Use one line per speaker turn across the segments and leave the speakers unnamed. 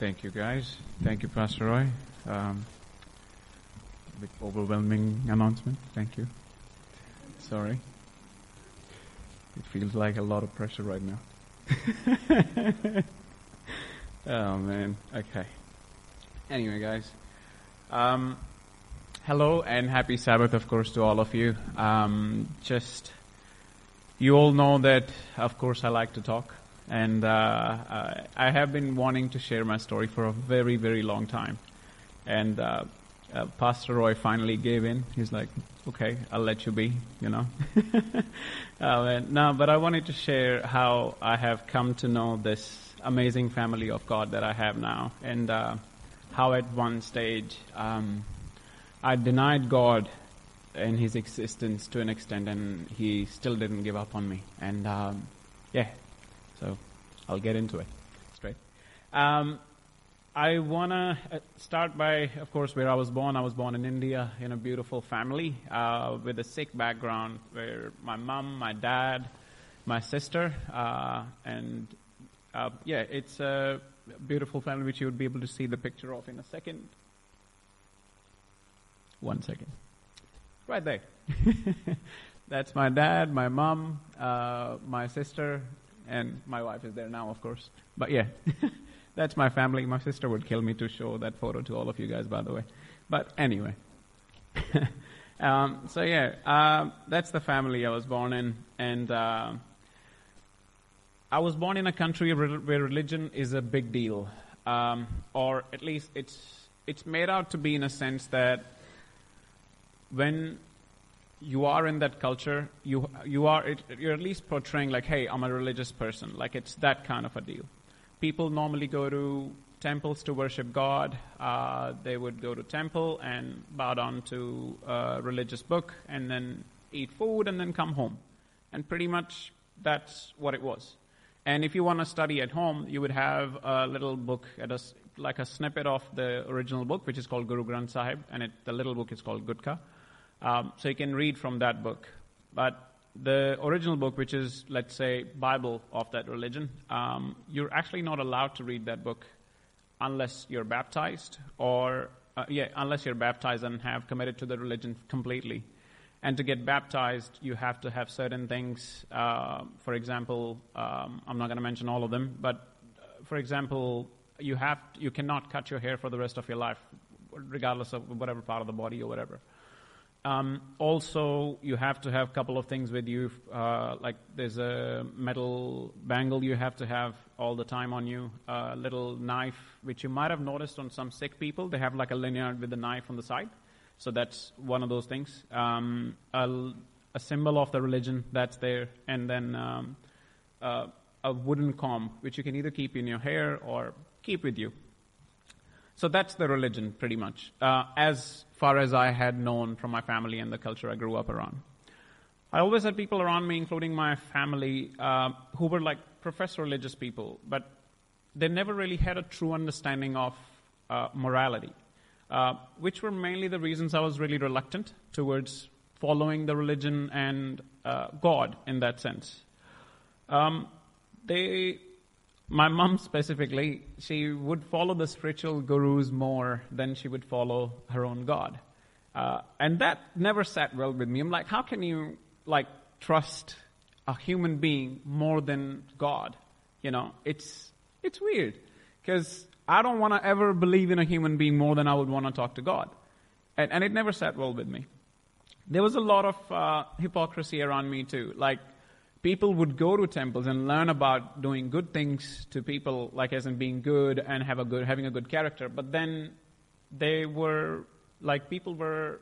Thank you, guys. Thank you, Pastor Roy. Um, a bit overwhelming announcement. Thank you. Sorry. It feels like a lot of pressure right now. oh man. Okay. Anyway, guys. Um, hello and happy Sabbath, of course, to all of you. Um, just you all know that, of course, I like to talk, and uh, I have been wanting to share my story for a very, very long time. And uh, uh, Pastor Roy finally gave in. He's like, "Okay, I'll let you be," you know. uh, no, but I wanted to share how I have come to know this amazing family of God that I have now, and uh, how at one stage um, I denied God and his existence to an extent, and he still didn't give up on me. And um, yeah, I'll get into it straight. Um, I wanna uh, start by, of course, where I was born. I was born in India in a beautiful family uh, with a Sikh background, where my mom, my dad, my sister, uh, and uh, yeah, it's a beautiful family which you would be able to see the picture of in a second. One second right there. That's my dad, my mom, uh, my sister, and my wife is there now, of course. But yeah, that's my family. My sister would kill me to show that photo to all of you guys, by the way. But anyway. um, so yeah, uh, that's the family I was born in, and uh, I was born in a country where religion is a big deal, um, or at least it's it's made out to be in a sense that when you are in that culture, you you are you're at least portraying like, hey, I'm a religious person. Like it's that kind of a deal. People normally go to temples to worship God. Uh, they would go to temple and bow down to a religious book, and then eat food, and then come home. And pretty much that's what it was. And if you want to study at home, you would have a little book, at a, like a snippet of the original book, which is called Guru Granth Sahib, and it, the little book is called Gutka. Um, so you can read from that book. But the original book, which is, let's say, Bible of that religion, um, you're actually not allowed to read that book unless you're baptized or, uh, yeah, unless you're baptized and have committed to the religion completely. And to get baptized, you have to have certain things. Uh, for example, um, I'm not going to mention all of them, but uh, for example, you have you cannot cut your hair for the rest of your life, regardless of whatever part of the body or whatever. Um, also, you have to have a couple of things with you, uh, like there's a metal bangle you have to have all the time on you, a little knife, which you might have noticed on some Sikh people. They have like a lanyard with a knife on the side. So that's one of those things. Um, a, a, symbol of the religion that's there, and then um, uh, a wooden comb, which you can either keep in your hair or keep with you. So that's the religion, pretty much, uh, as far as I had known from my family and the culture I grew up around. I always had people around me, including my family, uh, who were like professed religious people, but they never really had a true understanding of uh, morality, uh, which were mainly the reasons I was really reluctant towards following the religion and uh, God in that sense. Um, they my mom specifically, she would follow the spiritual gurus more than she would follow her own God. Uh, and that never sat well with me. I'm like, how can you, like, trust a human being more than God? You know, it's, it's weird. Because I don't want to ever believe in a human being more than I would want to talk to God. And, and it never sat well with me. There was a lot of uh, hypocrisy around me too. Like, people would go to temples and learn about doing good things to people, like as in being good and have a good, having a good character. But then they were like people were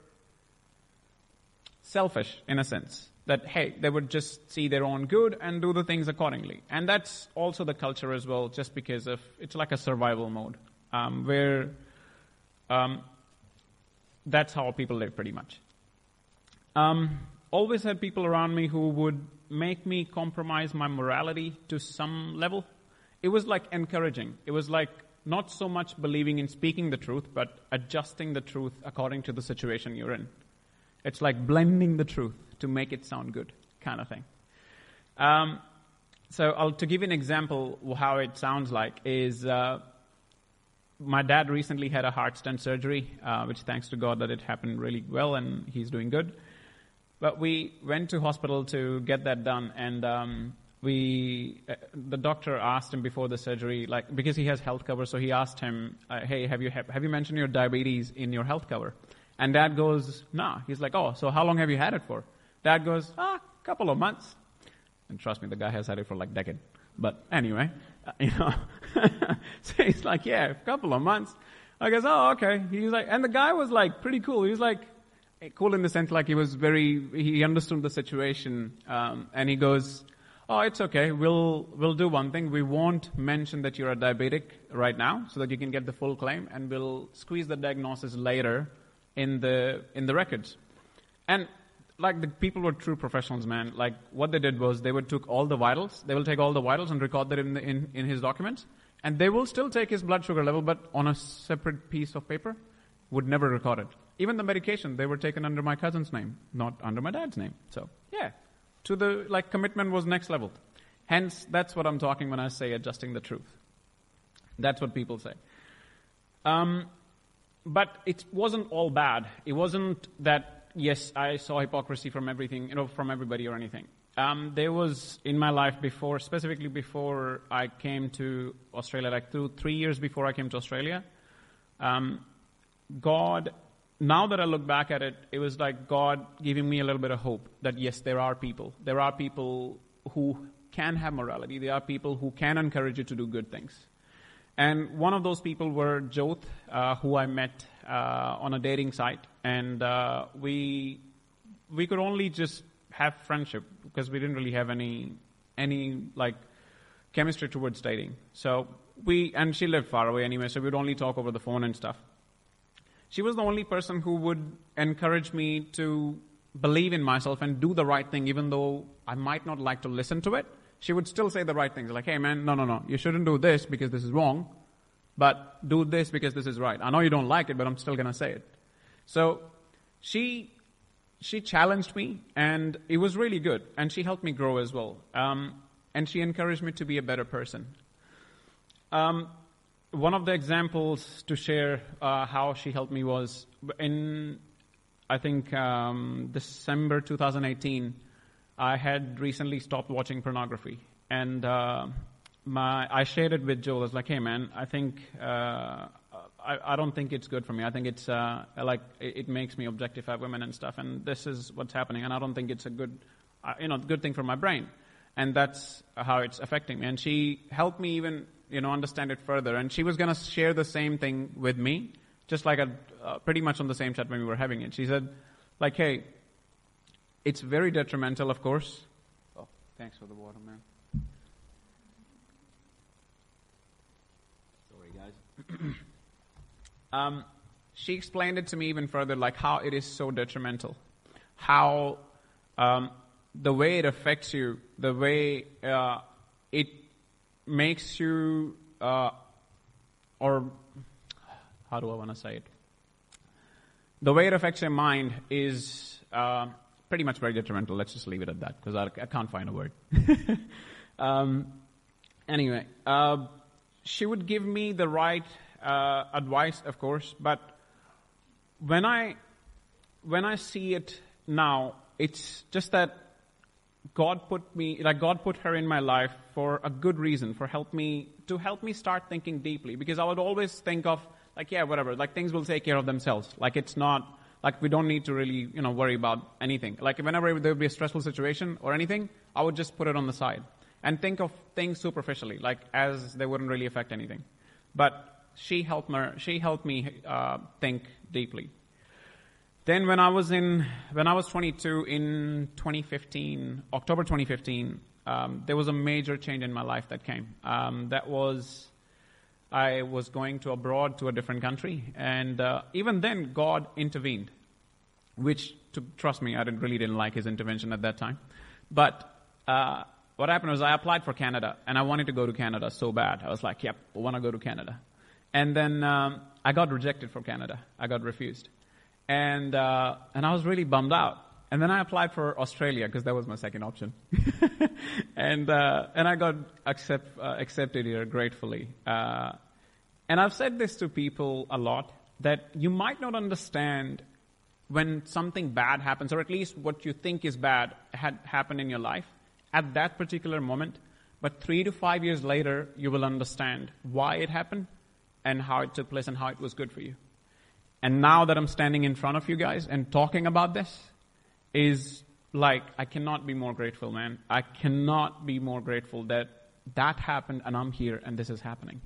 selfish in a sense. That hey, they would just see their own good and do the things accordingly. And that's also the culture as well, just because of it's like a survival mode um, where um, that's how people live pretty much. Um, always had people around me who would make me compromise my morality to some level. It was like encouraging. It was like not so much believing in speaking the truth, but adjusting the truth according to the situation you're in. It's like blending the truth to make it sound good, kind of thing. Um, so, I'll, to give you an example, how it sounds like is uh, my dad recently had a heart stent surgery, uh, which thanks to God that it happened really well and he's doing good. But we went to hospital to get that done, and um, we uh, the doctor asked him before the surgery, like because he has health cover, so he asked him, uh, "Hey, have you have you mentioned your diabetes in your health cover?" And Dad goes, "Nah." He's like, "Oh, so how long have you had it for?" Dad goes, "Ah, couple of months." And trust me, the guy has had it for like a decade. But anyway, uh, you know, so he's like, "Yeah, a couple of months." I goes, "Oh, okay." He's like, and the guy was like pretty cool. He was like, cool in the sense like he was very he understood the situation um, and he goes oh it's okay. We'll we'll do one thing. We won't mention that you're a diabetic right now so that you can get the full claim and we'll squeeze the diagnosis later in the in the records. And like the people were true professionals man. Like what they did was they would took all the vitals. They will take all the vitals and record that in, the, in, in his documents and they will still take his blood sugar level but on a separate piece of paper would never record it even the medication, they were taken under my cousin's name, not under my dad's name. So, yeah, to the, like, commitment was next level. Hence, that's what I'm talking when I say adjusting the truth. That's what people say. Um, but it wasn't all bad. It wasn't that, yes, I saw hypocrisy from everything, you know, from everybody or anything. Um, there was in my life before, specifically before I came to Australia, like two, three years before I came to Australia, um, God now that I look back at it, it was like God giving me a little bit of hope that yes, there are people. There are people who can have morality. There are people who can encourage you to do good things. And one of those people were Joth, uh, who I met uh, on a dating site, and uh, we we could only just have friendship because we didn't really have any any like chemistry towards dating. So we and she lived far away anyway, so we'd only talk over the phone and stuff she was the only person who would encourage me to believe in myself and do the right thing, even though I might not like to listen to it. She would still say the right things, like, hey man, no, no, no, you shouldn't do this because this is wrong, but do this because this is right. I know you don't like it, but I'm still gonna say it. So, she, she challenged me, and it was really good, and she helped me grow as well. Um, and she encouraged me to be a better person. Um, one of the examples to share uh, how she helped me was in, I think, um, December 2018. I had recently stopped watching pornography, and uh, my I shared it with Joel. I was like, "Hey, man, I think uh, I, I don't think it's good for me. I think it's uh, like it, it, makes me objectify women and stuff, and this is what's happening. And I don't think it's a good, uh, you know, good thing for my brain, and that's how it's affecting me." And she helped me even you know, understand it further. And she was going to share the same thing with me, just like a, uh, pretty much on the same chat when we were having it. She said, like, hey, it's very detrimental, of course. Oh, thanks for the water, man. Sorry, guys. um, she explained it to me even further, like how it is so detrimental, how um, the way it affects you, the way uh, it makes you, uh, or how do I want to say it? The way it affects your mind is uh, pretty much very detrimental. Let's just leave it at that because I, I, can't find a word. um, anyway, uh, she would give me the right uh, advice, of course, but when I when I see it now, it's just that God put me, like God put her in my life for a good reason, for help me, to help me start thinking deeply. Because I would always think of, like, yeah, whatever, like things will take care of themselves. Like it's not, like we don't need to really, you know, worry about anything. Like whenever there would be a stressful situation or anything, I would just put it on the side. And think of things superficially, like as they wouldn't really affect anything. But she helped me, she helped me uh, think deeply. Then when I was in, when I was 22 in 2015, October 2015, um, there was a major change in my life that came. Um, that was, I was going to abroad to a different country, and uh, even then God intervened, which, to, trust me, I didn't, really didn't like His intervention at that time. But uh, what happened was I applied for Canada, and I wanted to go to Canada so bad. I was like, "Yep, I want to go to Canada." And then um, I got rejected for Canada. I got refused and uh, and I was really bummed out. And then I applied for Australia because that was my second option, and uh, and I got accept, uh, accepted here gratefully. Uh, and I've said this to people a lot that you might not understand when something bad happens, or at least what you think is bad had happened in your life at that particular moment. But three to five years later, you will understand why it happened and how it took place and how it was good for you. And now that I'm standing in front of you guys and talking about this, is like, I cannot be more grateful, man. I cannot be more grateful that that happened and I'm here and this is happening.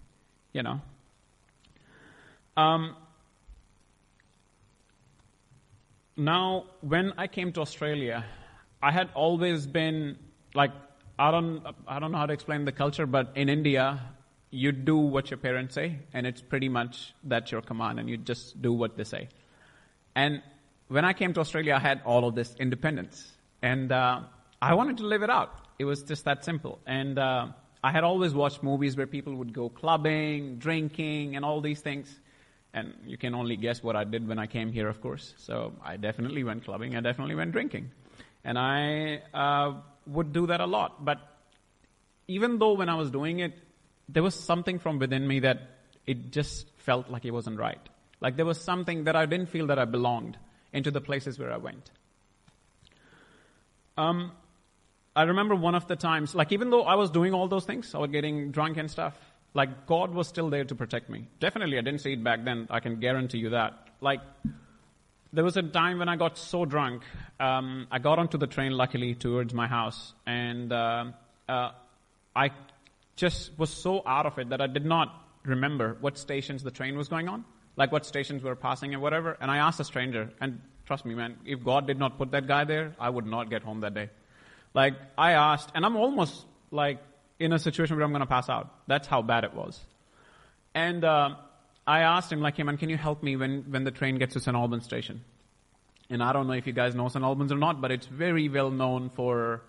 You know? Um, now, when I came to Australia, I had always been like, I don't, I don't know how to explain the culture, but in India, you do what your parents say, and it's pretty much that's your command, and you just do what they say. And when I came to Australia, I had all of this independence, and uh, I wanted to live it out. It was just that simple. And uh, I had always watched movies where people would go clubbing, drinking, and all these things. And you can only guess what I did when I came here, of course. So I definitely went clubbing. I definitely went drinking. And I uh, would do that a lot. But even though when I was doing it, there was something from within me that it just felt like it wasn't right. Like there was something that I didn't feel that I belonged into the places where I went. Um, I remember one of the times, like even though I was doing all those things, I was getting drunk and stuff, like God was still there to protect me. Definitely, I didn't see it back then. I can guarantee you that. Like, there was a time when I got so drunk. Um, I got onto the train, luckily, towards my house, and uh, uh, I just was so out of it that I did not remember what stations the train was going on, like what stations we were passing and whatever. And I asked a stranger, and trust me, man, if God did not put that guy there, I would not get home that day. Like I asked, and I'm almost like in a situation where I'm going to pass out. That's how bad it was. And uh, I asked him, like, hey man, can you help me when, when the train gets to St. Albans station? And I don't know if you guys know St. Albans or not, but it's very well known for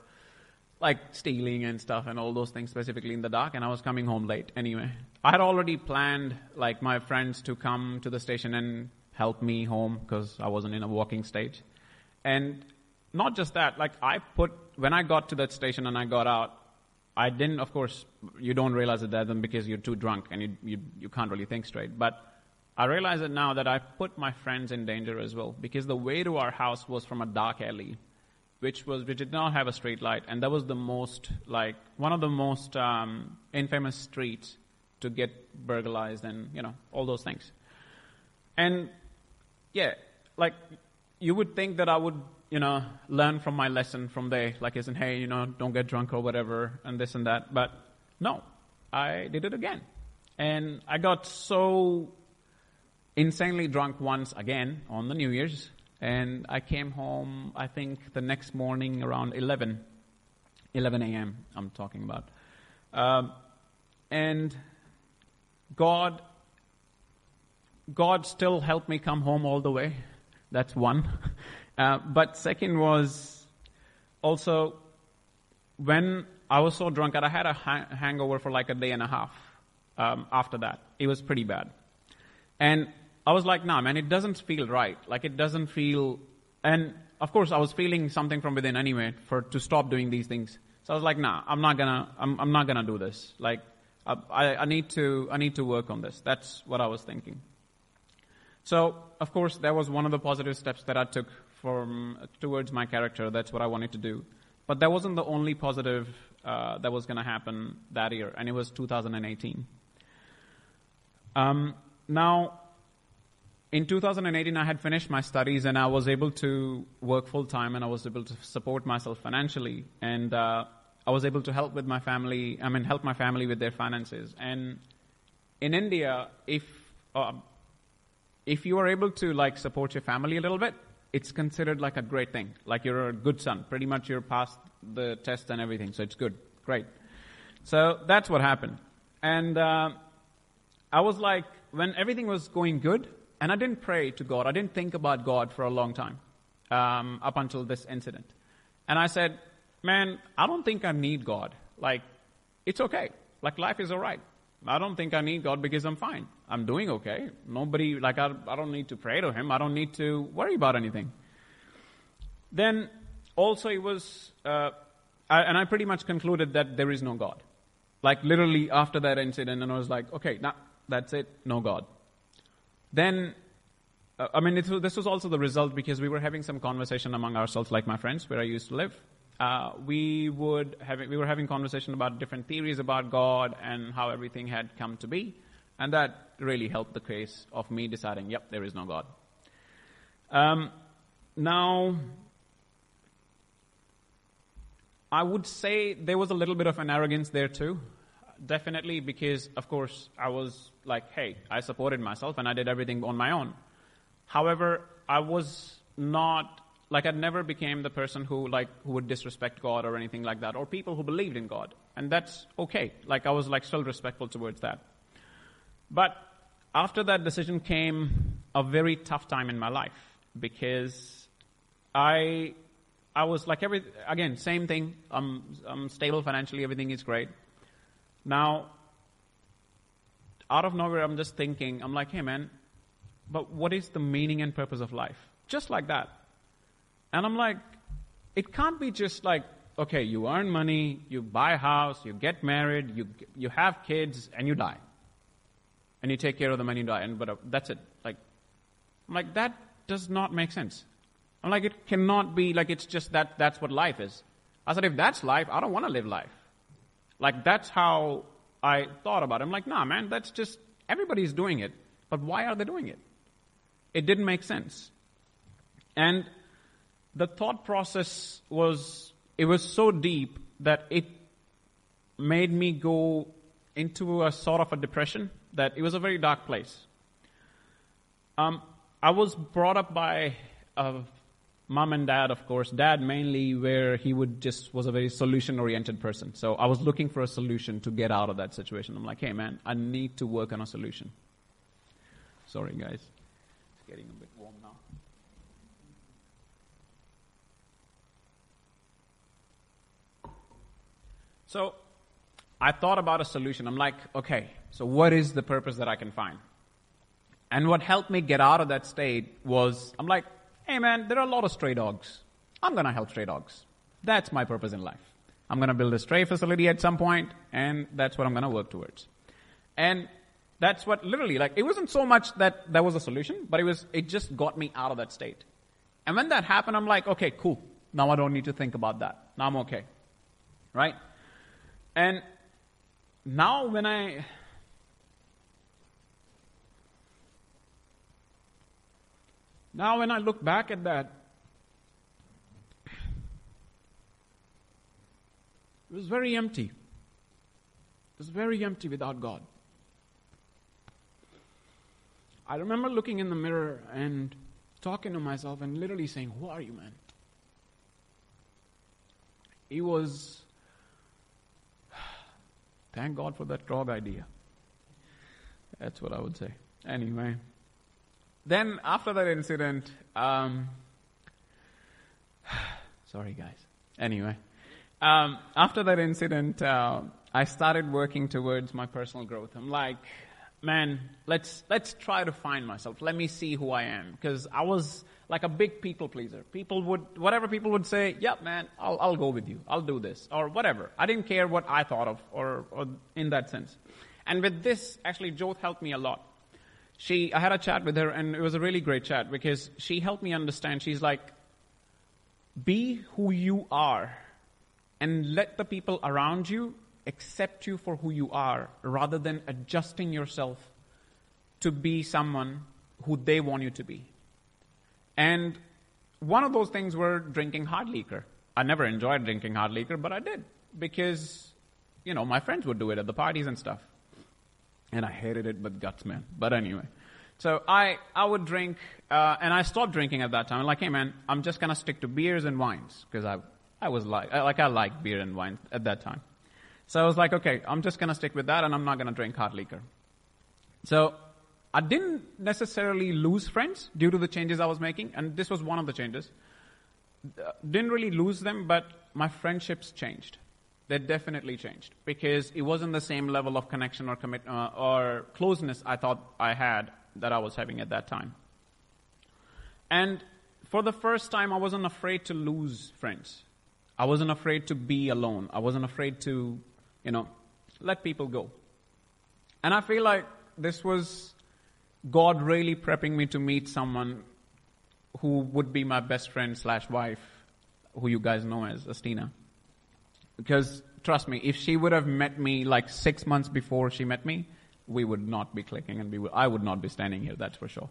like stealing and stuff and all those things specifically in the dark and I was coming home late anyway. I had already planned like my friends to come to the station and help me home because I wasn't in a walking stage. And not just that, like I put, when I got to that station and I got out, I didn't, of course, you don't realize it then because you're too drunk and you, you, you can't really think straight. But I realize it now that I put my friends in danger as well because the way to our house was from a dark alley, which was which did not have a street light, and that was the most like one of the most um, infamous streets to get burglarized and you know all those things. And yeah, like you would think that I would you know, learn from my lesson from there, like isn't, hey, you know, don't get drunk or whatever, and this and that. But no, I did it again. And I got so insanely drunk once again on the New Year's, and I came home, I think, the next morning around 11, 11 a.m., I'm talking about. Um, and God, God still helped me come home all the way. That's one. Uh, but second was also when I was so drunk that I had a ha- hangover for like a day and a half um, after that. It was pretty bad. And I was like, nah, man, it doesn't feel right. Like it doesn't feel, and of course I was feeling something from within anyway for, to stop doing these things. So I was like, nah, I'm not gonna, I'm, I'm not gonna do this. Like, I, I need to, I need to work on this. That's what I was thinking. So, of course, that was one of the positive steps that I took from towards my character. That's what I wanted to do. But that wasn't the only positive uh, that was going to happen that year, and it was 2018. Um, now, in 2018, I had finished my studies and I was able to work full time and I was able to support myself financially and uh, I was able to help with my family. I mean, help my family with their finances. And in India, if uh, if you are able to like support your family a little bit, it's considered like a great thing. Like you're a good son. Pretty much you're past the test and everything. So it's good. Great. So that's what happened. And uh, I was like, when everything was going good, and I didn't pray to God, I didn't think about God for a long time um, up until this incident. And I said, man, I don't think I need God. Like, it's okay. Like, life is all right. I don't think I need God because I'm fine. I'm doing okay. Nobody, like, I, I don't need to pray to Him. I don't need to worry about anything. Then also it was, uh, I, and I pretty much concluded that there is no God. Like, literally after that incident, and I was like, okay, now, That's it. No God. Then, uh, I mean, this was also the result because we were having some conversation among ourselves, like my friends, where I used to live. Uh, we would have, we were having conversation about different theories about God and how everything had come to be, and that really helped the case of me deciding, yep, there is no God. Um, now, I would say there was a little bit of an arrogance there too definitely because, of course, I was like, hey, I supported myself and I did everything on my own. However, I was not like I never became the person who like who would disrespect God or anything like that, or people who believed in God, and that's okay. Like I was like still respectful towards that. But after that decision came a very tough time in my life because I I was like every again same thing. I'm I'm stable financially, everything is great. Now, out of nowhere, I'm just thinking, I'm like, hey man, but what is the meaning and purpose of life? Just like that. And I'm like, it can't be just like, okay, you earn money, you buy a house, you get married, you, you have kids, and you die. And you take care of them and you die, and but uh, that's it. Like, I'm like, that does not make sense. I'm like, it cannot be like it's just that that's what life is. I said, if that's life, I don't want to live life. Like that's how I thought about it. I'm like, nah, man, that's just, everybody's doing it. But why are they doing it? It didn't make sense. And the thought process was, it was so deep that it made me go into a sort of a depression that it was a very dark place. Um, I was brought up by a mom and dad, of course. Dad mainly where he would just was a very solution oriented person. So I was looking for a solution to get out of that situation. I'm like, hey man, I need to work on a solution. Sorry guys. It's getting a bit warm now. So I thought about a solution. I'm like, okay, so what is the purpose that I can find? And what helped me get out of that state was, I'm like, hey man, there are a lot of stray dogs. I'm going to help stray dogs. That's my purpose in life. I'm going to build a stray facility at some point, and that's what I'm going to work towards. And that's what literally, like, it wasn't so much that that was a solution, but it was, it just got me out of that state. And when that happened, I'm like, okay, cool. Now I don't need to think about that. Now I'm okay. Right? And now when I, Now, when I look back at that, it was very empty. It was very empty without God. I remember looking in the mirror and talking to myself and literally saying, Who are you, man? He was, thank God for that dog idea. That's what I would say. Anyway. Then after that incident, um, sorry guys. Anyway, um, after that incident, uh, I started working towards my personal growth. I'm like, man, let's let's try to find myself. Let me see who I am, because I was like a big people pleaser. People would, whatever people would say, yep, man, I'll I'll go with you. I'll do this or whatever. I didn't care what I thought of or, or in that sense. And with this, actually, Jyoth helped me a lot she, I had a chat with her and it was a really great chat because she helped me understand. She's like, be who you are and let the people around you accept you for who you are rather than adjusting yourself to be someone who they want you to be. And one of those things were drinking hard liquor. I never enjoyed drinking hard liquor, but I did because, you know, my friends would do it at the parties and stuff. And I hated it with guts, man. But anyway. So I, I would drink, uh, and I stopped drinking at that time. I'm like, hey man, I'm just gonna stick to beers and wines. Because I, I was like, like I liked beer and wine at that time. So I was like, okay, I'm just gonna stick with that and I'm not gonna drink hard liquor. So I didn't necessarily lose friends due to the changes I was making, and this was one of the changes. Uh, didn't really lose them, but my friendships changed they definitely changed because it wasn't the same level of connection or commit uh, or closeness I thought I had that I was having at that time. And for the first time, I wasn't afraid to lose friends. I wasn't afraid to be alone. I wasn't afraid to, you know, let people go. And I feel like this was God really prepping me to meet someone who would be my best friend slash wife, who you guys know as Astina. Because trust me, if she would have met me like six months before she met me, we would not be clicking and we I would not be standing here, that's for sure.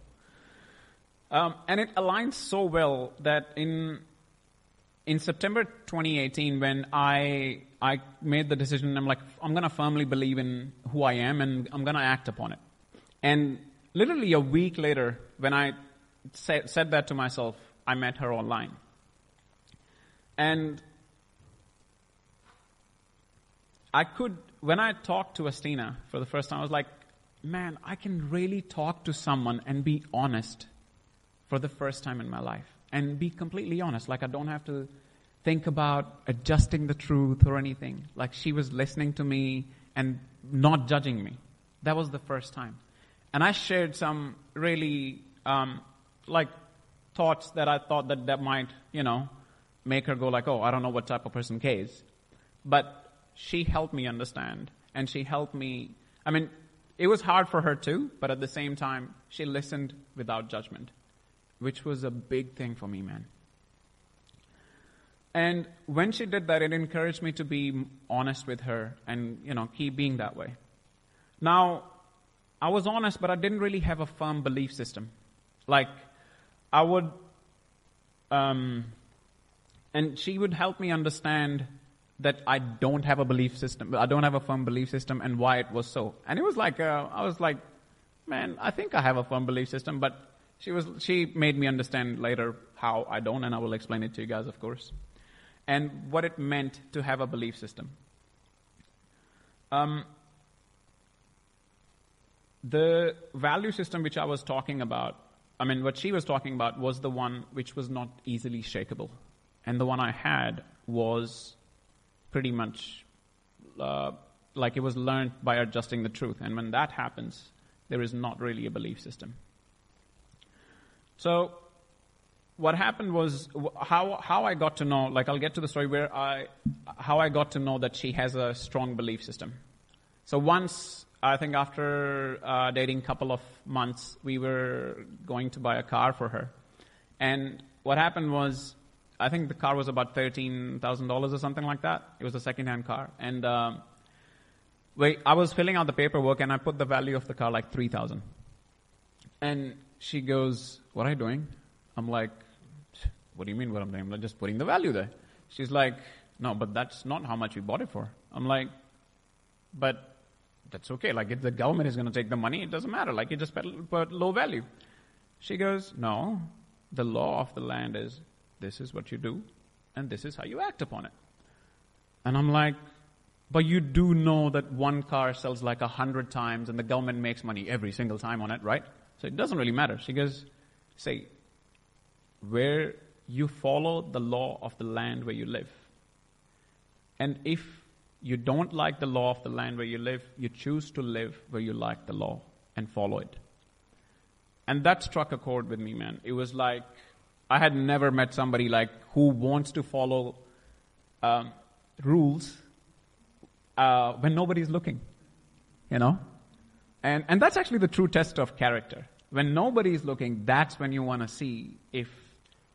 Um, and it aligns so well that in in September 2018, when I I made the decision, I'm like, I'm gonna firmly believe in who I am, and I'm gonna act upon it. And literally a week later, when I said, said that to myself, I met her online, and I could, when I talked to Astina for the first time, I was like, man, I can really talk to someone and be honest for the first time in my life. And be completely honest. Like, I don't have to think about adjusting the truth or anything. Like, she was listening to me and not judging me. That was the first time. And I shared some really, um, like, thoughts that I thought that that might, you know, make her go like, oh, I don't know what type of person Kay is. But she helped me understand and she helped me. I mean, it was hard for her too, but at the same time, she listened without judgment, which was a big thing for me, man. And when she did that, it encouraged me to be honest with her and, you know, keep being that way. Now, I was honest, but I didn't really have a firm belief system. Like, I would, um, and she would help me understand that I don't have a belief system. I don't have a firm belief system and why it was so. And it was like, uh, I was like, man, I think I have a firm belief system, but she was, she made me understand later how I don't, and I will explain it to you guys, of course. And what it meant to have a belief system. Um, the value system which I was talking about, I mean, what she was talking about was the one which was not easily shakable. And the one I had was pretty much uh, like it was learned by adjusting the truth. And when that happens, there is not really a belief system. So, what happened was how how I got to know. Like I'll get to the story where I how I got to know that she has a strong belief system. So once I think after uh, dating a couple of months, we were going to buy a car for her, and what happened was I think the car was about thirteen thousand dollars or something like that. It was a second-hand car, and um, wait, I was filling out the paperwork, and I put the value of the car like three thousand. And she goes, "What are you doing?" I'm like, "What do you mean? What I'm doing? I'm just putting the value there." She's like, "No, but that's not how much we bought it for." I'm like, "But that's okay. Like, if the government is going to take the money, it doesn't matter. Like, you just put low value." She goes, "No, the law of the land is this is what you do, and this is how you act upon it. And I'm like, but you do know that one car sells like a hundred times and the government makes money every single time on it, right? So it doesn't really matter. She goes, say, where you follow the law of the land where you live. And if you don't like the law of the land where you live, you choose to live where you like the law and follow it. And that struck a chord with me, man. It was like, I had never met somebody like who wants to follow um, rules uh, when nobody's looking, you know, and and that's actually the true test of character. When nobody's looking, that's when you want to see if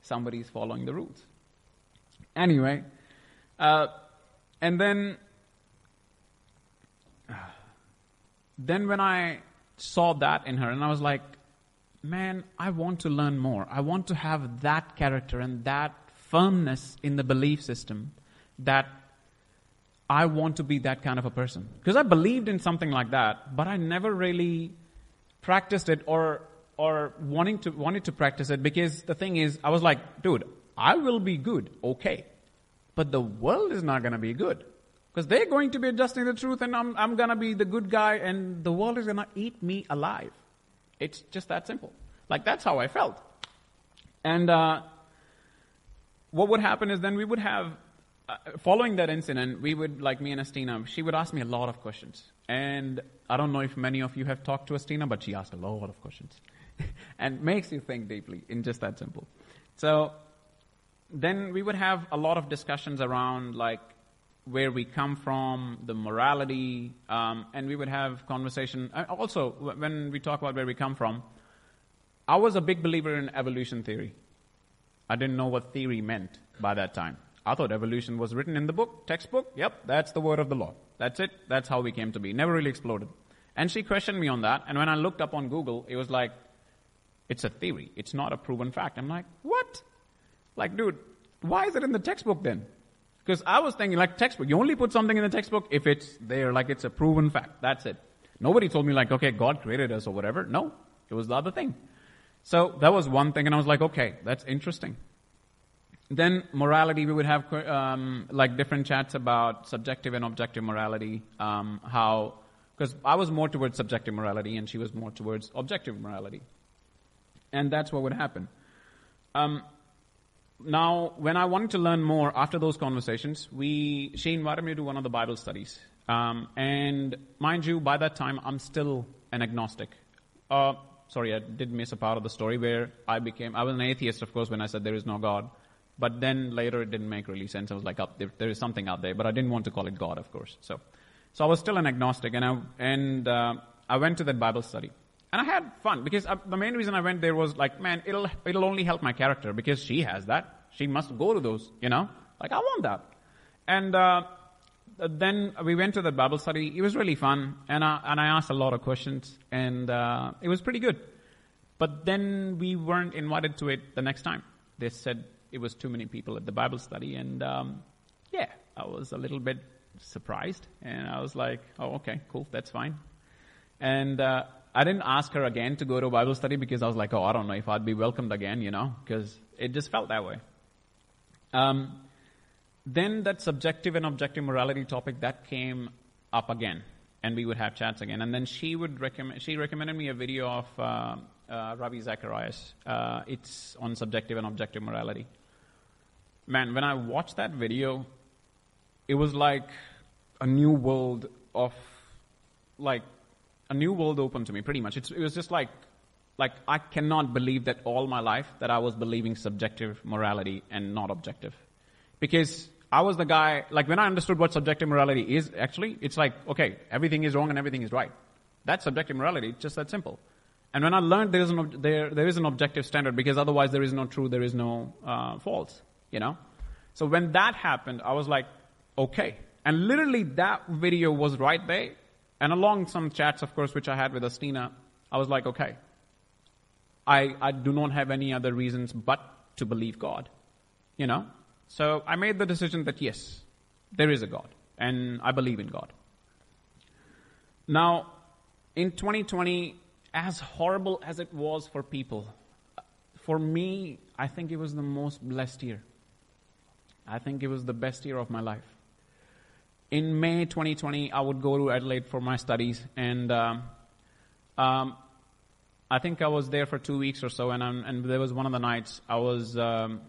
somebody's following the rules. Anyway, uh, and then then when I saw that in her, and I was like, man, I want to learn more. I want to have that character and that firmness in the belief system that I want to be that kind of a person. Because I believed in something like that, but I never really practiced it or or wanting to wanted to practice it because the thing is I was like, dude, I will be good, okay. But the world is not gonna be good. Because they're going to be adjusting the truth and I'm I'm gonna be the good guy and the world is gonna eat me alive. It's just that simple. Like that's how I felt. And uh, what would happen is then we would have, uh, following that incident, we would, like me and Astina, she would ask me a lot of questions. And I don't know if many of you have talked to Astina, but she asked a lot of questions. and makes you think deeply in just that simple. So then we would have a lot of discussions around like where we come from, the morality, um, and we would have conversation. Uh, also, when we talk about where we come from, I was a big believer in evolution theory. I didn't know what theory meant by that time. I thought evolution was written in the book, textbook. Yep, that's the word of the law. That's it. That's how we came to be. Never really exploded. And she questioned me on that. And when I looked up on Google, it was like, it's a theory. It's not a proven fact. I'm like, what? Like, dude, why is it in the textbook then? Because I was thinking, like, textbook. You only put something in the textbook if it's there, like it's a proven fact. That's it. Nobody told me, like, okay, God created us or whatever. No, it was the other thing. So that was one thing, and I was like, okay, that's interesting. Then morality, we would have um, like different chats about subjective and objective morality. Um, how, because I was more towards subjective morality, and she was more towards objective morality, and that's what would happen. Um, now, when I wanted to learn more after those conversations, we she invited me to one of the Bible studies, um, and mind you, by that time I'm still an agnostic. Uh, sorry, I did miss a part of the story where I became, I was an atheist, of course, when I said there is no God. But then later it didn't make really sense. I was like, oh, there, there is something out there, but I didn't want to call it God, of course. So, so I was still an agnostic, and I and uh, I went to that Bible study, and I had fun because I, uh, the main reason I went there was like, man, it'll it'll only help my character because she has that. She must go to those, you know. Like I want that, and uh, then we went to the Bible study. It was really fun, and I, and I asked a lot of questions, and uh, it was pretty good. But then we weren't invited to it the next time. They said it was too many people at the Bible study, and um, yeah, I was a little bit surprised, and I was like, "Oh, okay, cool, that's fine." And uh, I didn't ask her again to go to Bible study because I was like, "Oh, I don't know if I'd be welcomed again," you know, because it just felt that way. Um, then that subjective and objective morality topic that came up again and we would have chats again and then she would recommend she recommended me a video of uh, uh, ravi zacharias uh, it's on subjective and objective morality man when i watched that video it was like a new world of like a new world opened to me pretty much it's, it was just like like i cannot believe that all my life that i was believing subjective morality and not objective because I was the guy, like when I understood what subjective morality is, actually, it's like, okay, everything is wrong and everything is right. That's subjective morality, it's just that simple. And when I learned there is an, there, there is an objective standard, because otherwise there is no true, there is no uh, false, you know? So when that happened, I was like, okay. And literally that video was right there. And along some chats, of course, which I had with Astina, I was like, okay, I, I do not have any other reasons but to believe God, you know? So I made the decision that yes, there is a God, and I believe in God. Now, in 2020, as horrible as it was for people, for me, I think it was the most blessed year. I think it was the best year of my life. In May 2020, I would go to Adelaide for my studies, and um, um, I think I was there for two weeks or so, and, and there was one of the nights I was um,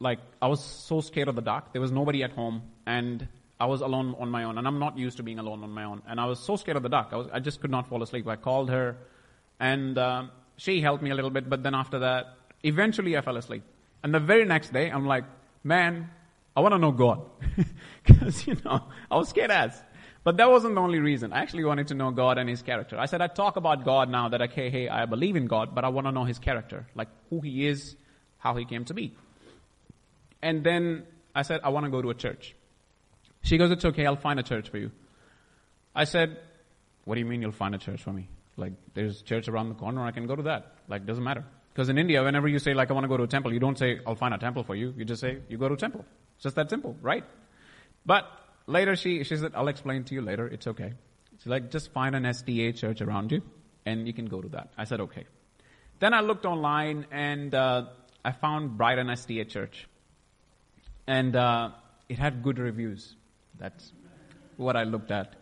like I was so scared of the dark. There was nobody at home, and I was alone on my own. And I'm not used to being alone on my own. And I was so scared of the dark. I was I just could not fall asleep. I called her, and uh, she helped me a little bit. But then after that, eventually I fell asleep. And the very next day, I'm like, man, I want to know God, because you know I was scared as. But that wasn't the only reason. I actually wanted to know God and His character. I said I talk about God now that okay, hey, I believe in God, but I want to know His character, like who He is, how He came to be. And then I said, I want to go to a church. She goes, It's okay, I'll find a church for you. I said, What do you mean you'll find a church for me? Like, there's a church around the corner, I can go to that. Like, doesn't matter. Because in India, whenever you say, like, I want to go to a temple, you don't say, I'll find a temple for you. You just say, You go to a temple. Just that simple, right? But later she, she said, I'll explain to you later. It's okay. She's like, just find an SDA church around you and you can go to that. I said, okay. Then I looked online and uh, I found Brighton SDA Church and uh, it had good reviews. That's what I looked at.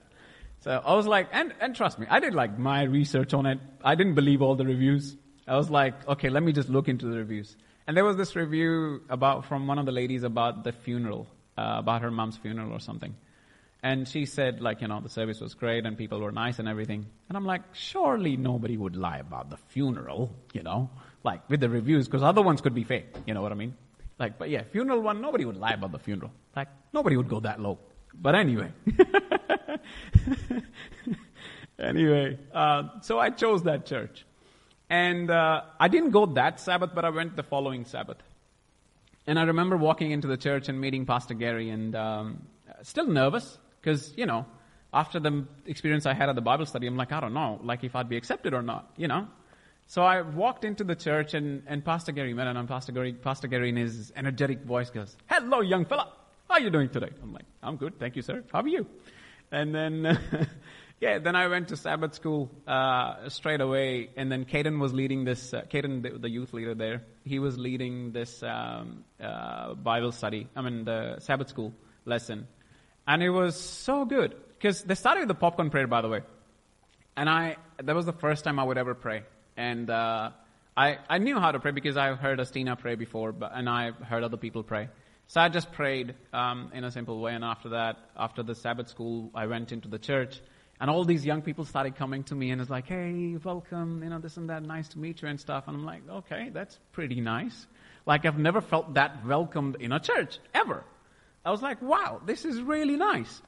So I was like, and, and trust me, I did like my research on it. I didn't believe all the reviews. I was like, okay, let me just look into the reviews. And there was this review about from one of the ladies about the funeral, uh, about her mom's funeral or something. And she said, like, you know, the service was great and people were nice and everything. And I'm like, surely nobody would lie about the funeral, you know, like with the reviews, because other ones could be fake. You know what I mean? Like, but yeah, funeral one, nobody would lie about the funeral. Like, nobody would go that low. But anyway. anyway, uh, so I chose that church. And uh, I didn't go that Sabbath, but I went the following Sabbath. And I remember walking into the church and meeting Pastor Gary and um, still nervous because, you know, after the experience I had at the Bible study, I'm like, I don't know, like if I'd be accepted or not, you know. So I walked into the church and, and Pastor Gary met and I'm Pastor Gary, Pastor Gary in his energetic voice goes, hello young fella, how are you doing today? I'm like, I'm good, thank you sir, how are you? And then, yeah, then I went to Sabbath school, uh, straight away and then Caden was leading this, uh, Caden, the, the, youth leader there, he was leading this, um, uh, Bible study, I mean the Sabbath school lesson. And it was so good because they started with the popcorn prayer, by the way. And I, that was the first time I would ever pray. And, uh, I, I knew how to pray because I've heard Astina pray before, but, and I've heard other people pray. So I just prayed, um, in a simple way. And after that, after the Sabbath school, I went into the church and all these young people started coming to me and it's like, hey, welcome, you know, this and that, nice to meet you and stuff. And I'm like, okay, that's pretty nice. Like I've never felt that welcomed in a church, ever. I was like, wow, this is really nice.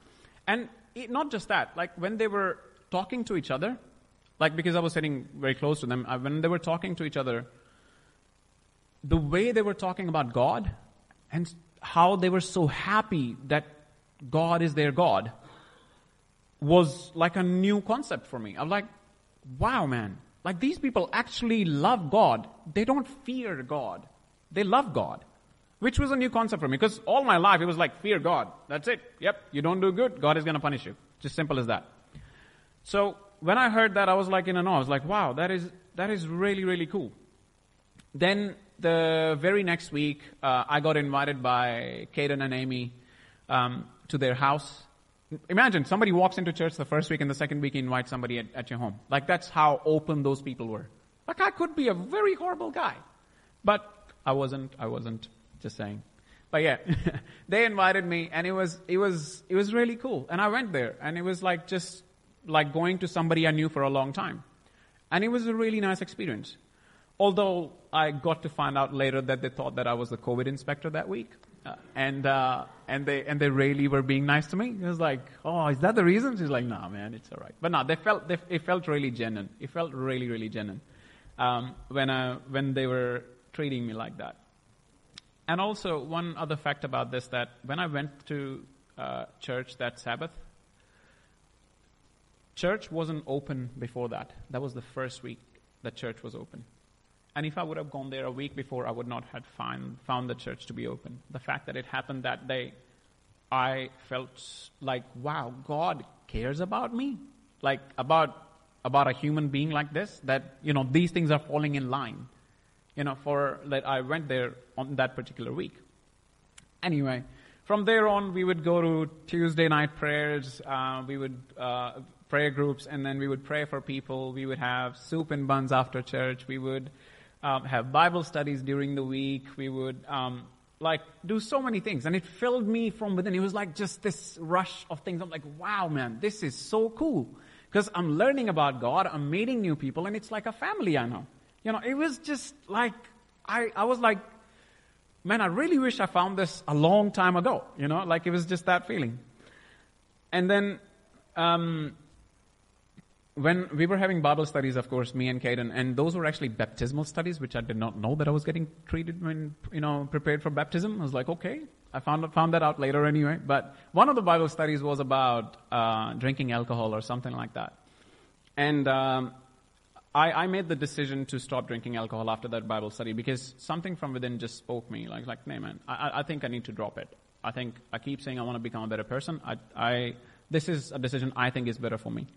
And it, not just that, like when they were talking to each other, like because I was sitting very close to them, I, when they were talking to each other, the way they were talking about God and how they were so happy that God is their God was like a new concept for me. I'm like, wow, man. Like these people actually love God. They don't fear God. They love God. Which was a new concept for me because all my life it was like fear God. That's it. Yep. You don't do good. God is going to punish you. Just simple as that. So when I heard that, I was like in an awe. I was like, wow, that is, that is really, really cool. Then the very next week, uh, I got invited by Caden and Amy um, to their house. Imagine somebody walks into church the first week and the second week invite somebody at, at your home. Like that's how open those people were. Like I could be a very horrible guy, but I wasn't. I wasn't. Just saying. But yeah, they invited me and it was, it was, it was really cool. And I went there and it was like just like going to somebody I knew for a long time. And it was a really nice experience. Although I got to find out later that they thought that I was the COVID inspector that week. Uh, and, uh, and they, and they really were being nice to me. It was like, oh, is that the reason? She's like, nah, man, it's alright. But no, they felt, they, it felt really genuine. It felt really, really genuine. Um, when, uh, when they were treating me like that. And also, one other fact about this that when I went to uh, church that Sabbath, church wasn't open before that. That was the first week that church was open. And if I would have gone there a week before, I would not have find, found the church to be open. The fact that it happened that day, I felt like, wow, God cares about me. Like about, about a human being like this, that, you know, these things are falling in line you know, for that I went there on that particular week. Anyway, from there on, we would go to Tuesday night prayers. Uh, we would uh, prayer groups, and then we would pray for people. We would have soup and buns after church. We would um, have Bible studies during the week. We would um, like do so many things, and it filled me from within. It was like just this rush of things. I'm like, wow, man, this is so cool because I'm learning about God. I'm meeting new people, and it's like a family I know. You know, it was just like, I, I was like, man, I really wish I found this a long time ago. You know, like it was just that feeling. And then, um, when we were having Bible studies, of course, me and Caden, and those were actually baptismal studies, which I did not know that I was getting treated when, you know, prepared for baptism. I was like, okay. I found, found that out later anyway. But one of the Bible studies was about uh, drinking alcohol or something like that. And um, I, I made the decision to stop drinking alcohol after that Bible study because something from within just spoke me. Like, like, hey man, I, I think I need to drop it. I think I keep saying I want to become a better person. I, I, this is a decision I think is better for me.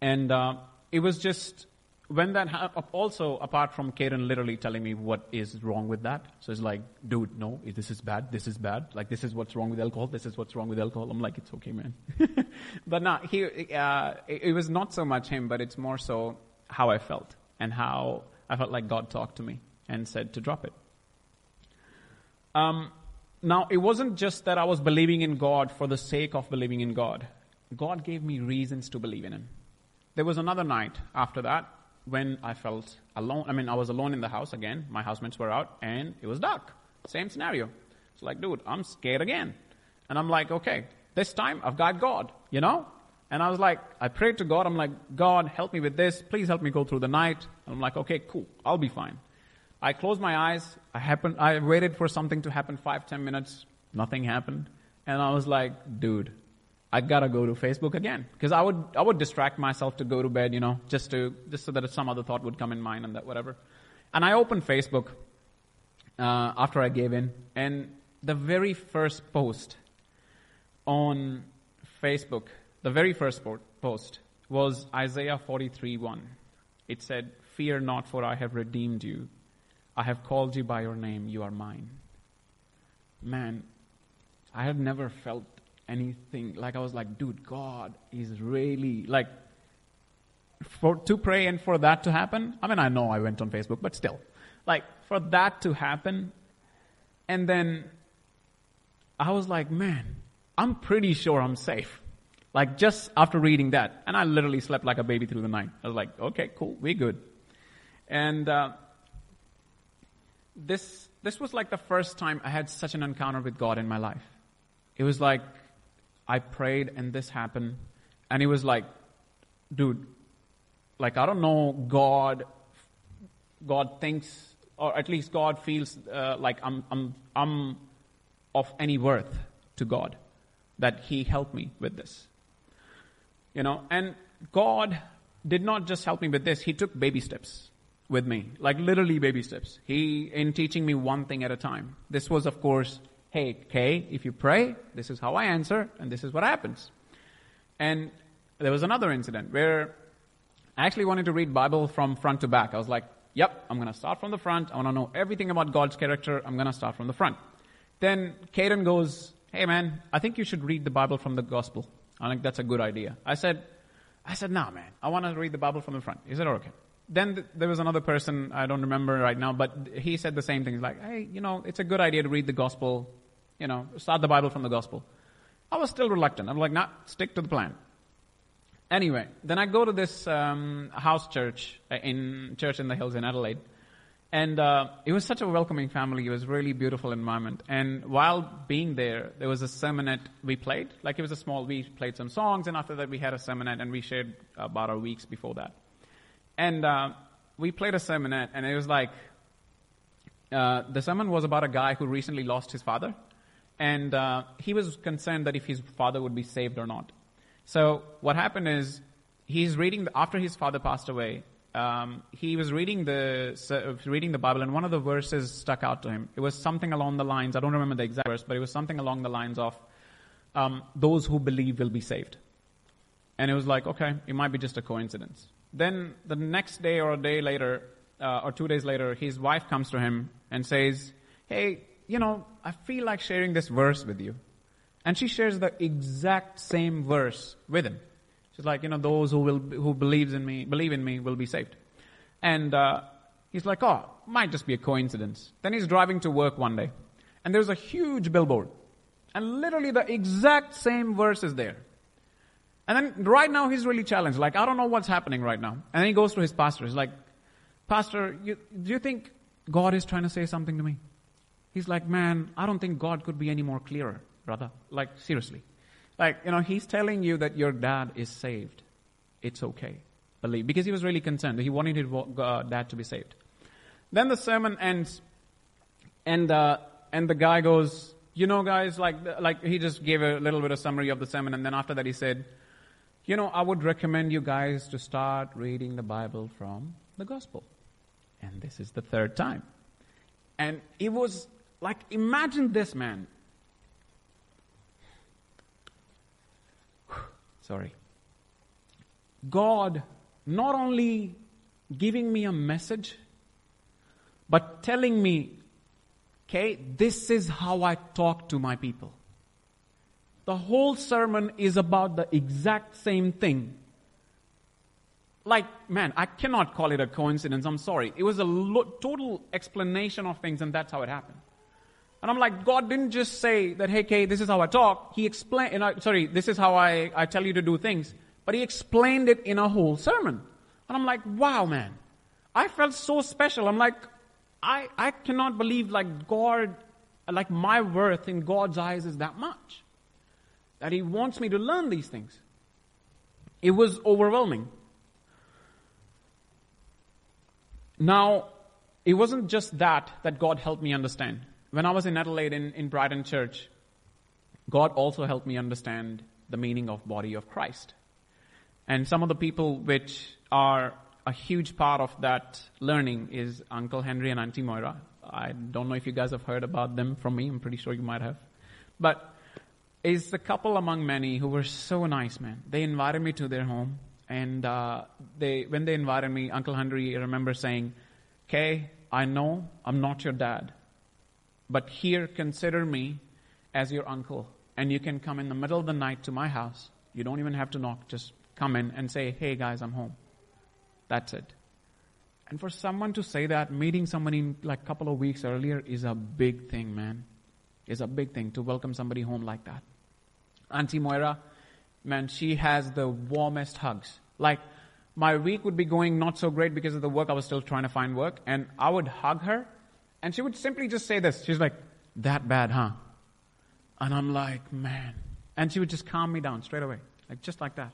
And uh, it was just when that ha- also apart from Karen literally telling me what is wrong with that. So it's like, dude, no, this is bad. This is bad. Like this is what's wrong with alcohol. This is what's wrong with alcohol. I'm like, it's okay, man. but no, he, uh, it, it was not so much him, but it's more so how I felt and how I felt like God talked to me and said to drop it. Um, now, it wasn't just that I was believing in God for the sake of believing in God. God gave me reasons to believe in Him. There was another night after that when I felt alone. I mean, I was alone in the house again. My housemates were out and it was dark. Same scenario. It's like, dude, I'm scared again. And I'm like, okay, this time I've got God, you know? And I was like, I prayed to God. I'm like, God, help me with this. Please help me go through the night. And I'm like, okay, cool. I'll be fine. I closed my eyes. I happened, I waited for something to happen five, ten minutes. Nothing happened. And I was like, dude, I gotta go to Facebook again. Cause I would, I would distract myself to go to bed, you know, just to, just so that some other thought would come in mind and that whatever. And I opened Facebook, uh, after I gave in. And the very first post on Facebook, the very first post was Isaiah 43 1. It said, Fear not, for I have redeemed you. I have called you by your name. You are mine. Man, I had never felt anything like I was like, dude, God is really like for to pray and for that to happen. I mean, I know I went on Facebook, but still, like for that to happen, and then I was like, man, I'm pretty sure I'm safe. Like just after reading that, and I literally slept like a baby through the night. I was like, okay, cool, we're good. And uh, this this was like the first time I had such an encounter with God in my life. It was like I prayed and this happened, and he was like, dude, like I don't know, God, God thinks, or at least God feels uh, like I'm I'm I'm of any worth to God that He helped me with this. You know, and God did not just help me with this, He took baby steps with me, like literally baby steps. He, in teaching me one thing at a time. This was, of course, hey, Kay, if you pray, this is how I answer, and this is what happens. And there was another incident where I actually wanted to read Bible from front to back. I was like, yep, I'm going to start from the front. I want to know everything about God's character. I'm going to start from the front. Then Caden goes, hey man, I think you should read the Bible from the gospel. I think that's a good idea. I said, I said, nah man, I want to read the Bible from the front. He said, okay. Then th- there was another person, I don't remember right now, but he said the same thing. He's like, hey, you know, it's a good idea to read the gospel, you know, start the Bible from the gospel. I was still reluctant. I'm like, nah, stick to the plan. Anyway, then I go to this um, house church uh, in Church in the Hills in Adelaide. And uh, it was such a welcoming family. It was really beautiful environment. And while being there, there was a sermonette we played. Like it was a small, we played some songs, and after that we had a sermonette, and we shared about our weeks before that. And uh, we played a sermonette, and it was like uh, the sermon was about a guy who recently lost his father, and uh, he was concerned that if his father would be saved or not. So what happened is he's reading the, after his father passed away um, he was reading the reading the Bible, and one of the verses stuck out to him. It was something along the lines. I don't remember the exact verse, but it was something along the lines of, um, "Those who believe will be saved." And it was like, okay, it might be just a coincidence. Then the next day or a day later, uh, or two days later, his wife comes to him and says, "Hey, you know, I feel like sharing this verse with you." And she shares the exact same verse with him. She's like, you know, those who will, who believes in me, believe in me will be saved. And, uh, he's like, oh, might just be a coincidence. Then he's driving to work one day. And there's a huge billboard. And literally the exact same verse is there. And then right now he's really challenged. Like, I don't know what's happening right now. And then he goes to his pastor. He's like, Pastor, you, do you think God is trying to say something to me? He's like, man, I don't think God could be any more clearer, brother. Like, seriously. Like, you know, he's telling you that your dad is saved. It's okay. Believe. Because he was really concerned. He wanted his uh, dad to be saved. Then the sermon ends, and, uh, and the guy goes, you know, guys, like, like he just gave a little bit of summary of the sermon, and then after that he said, you know, I would recommend you guys to start reading the Bible from the gospel. And this is the third time. And it was like, imagine this man. Sorry. God not only giving me a message, but telling me, okay, this is how I talk to my people. The whole sermon is about the exact same thing. Like, man, I cannot call it a coincidence. I'm sorry. It was a lo- total explanation of things, and that's how it happened. And I'm like, God didn't just say that, hey, Kay, this is how I talk. He explained, you sorry, this is how I, I tell you to do things. But he explained it in a whole sermon. And I'm like, wow, man. I felt so special. I'm like, I, I cannot believe like God, like my worth in God's eyes is that much. that He wants me to learn these things. It was overwhelming. Now, it wasn't just that that God helped me understand. When I was in Adelaide in, in Brighton Church, God also helped me understand the meaning of body of Christ. And some of the people which are a huge part of that learning is Uncle Henry and Auntie Moira. I don't know if you guys have heard about them from me. I'm pretty sure you might have. But it's a couple among many who were so nice, man. They invited me to their home. And uh, they, when they invited me, Uncle Henry, I remember saying, Kay, I know I'm not your dad, but here consider me as your uncle. And you can come in the middle of the night to my house. You don't even have to knock. Just come in and say, hey guys, I'm home. That's it. And for someone to say that, meeting somebody like a couple of weeks earlier is a big thing, man. Is a big thing to welcome somebody home like that. Auntie Moira, man, she has the warmest hugs. Like, my week would be going not so great because of the work. I was still trying to find work. And I would hug her, and she would simply just say this. She's like, that bad, huh? And I'm like, man. And she would just calm me down straight away. Like, just like that.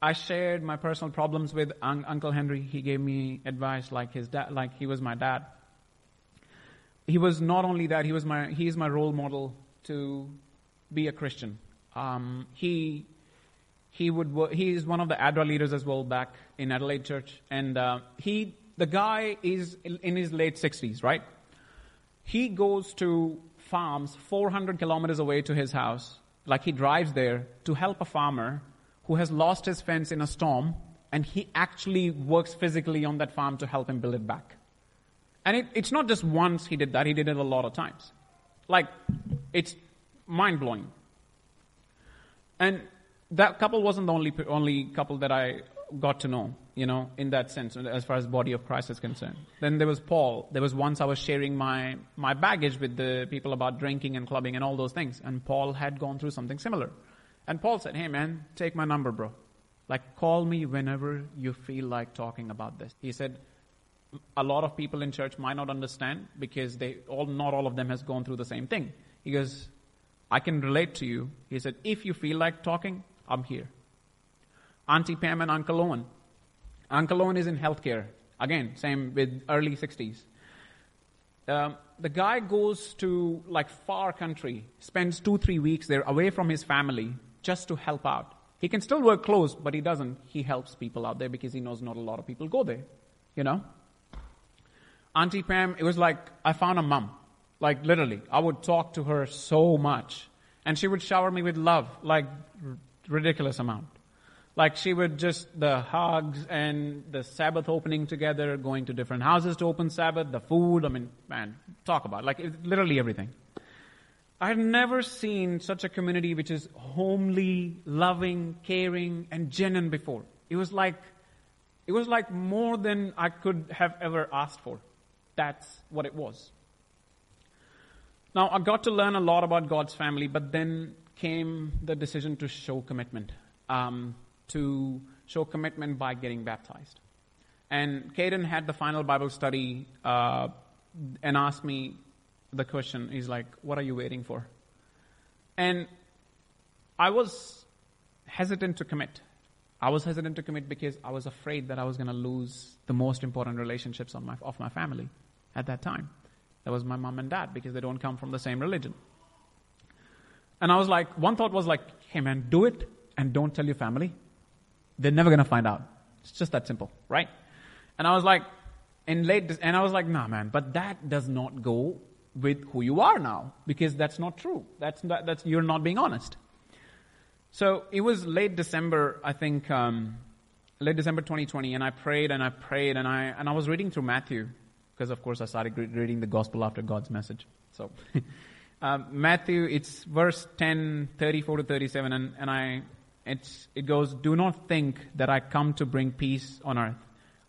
I shared my personal problems with un- Uncle Henry. He gave me advice like his dad, like he was my dad. He was not only that, he was my, he is my role model to be a Christian. Um, he, he would, he is one of the ADRA leaders as well back in Adelaide Church. And, uh, he, the guy is in his late 60s, right? He goes to farms 400 kilometers away to his house. Like he drives there to help a farmer who has lost his fence in a storm, and he actually works physically on that farm to help him build it back. And it, it's not just once he did that, he did it a lot of times. Like, it's mind blowing. And that couple wasn't the only, only couple that I got to know, you know, in that sense, as far as body of Christ is concerned. Then there was Paul. There was once I was sharing my, my baggage with the people about drinking and clubbing and all those things, and Paul had gone through something similar. And Paul said, Hey man, take my number, bro. Like, call me whenever you feel like talking about this. He said, a lot of people in church might not understand because they all, not all of them has gone through the same thing. He goes, I can relate to you. He said, if you feel like talking, I'm here. Auntie Pam and Uncle Owen. Uncle Owen is in healthcare. Again, same with early 60s. Um, the guy goes to like far country, spends two, three weeks there away from his family, just to help out. He can still work close, but he doesn't. He helps people out there because he knows not a lot of people go there. You know? Auntie Pam, it was like I found a mom. Like literally. I would talk to her so much. And she would shower me with love, like r- ridiculous amount. Like she would just, the hugs and the Sabbath opening together, going to different houses to open Sabbath, the food, I mean, man, talk about, like literally everything. I had never seen such a community which is homely, loving, caring, and genuine before. It was like, it was like more than I could have ever asked for. That's what it was. Now, I got to learn a lot about God's family, but then came the decision to show commitment, um, to show commitment by getting baptized. And Caden had the final Bible study uh, and asked me, the question. He's like, What are you waiting for? And I was hesitant to commit. I was hesitant to commit because I was afraid that I was going to lose the most important relationships my, of my family at that time. That was my mom and dad because they don't come from the same religion. And I was like, one thought was like, hey man, do it and don't tell your family. They're never going to find out. It's just that simple, right? And I was like, in late, and I was like, nah man, but that does not go with who you are now because that's not true. That's, not, that's you're not being honest. So it was late December, I think, um, late December 2020, and I prayed and I prayed and I and I was reading through Matthew because, of course, I started reading the gospel after God's message. So. um, Matthew, it's verse 10, 34 to 37, and, and I, it's, it goes, Do not think that I come to bring peace on earth.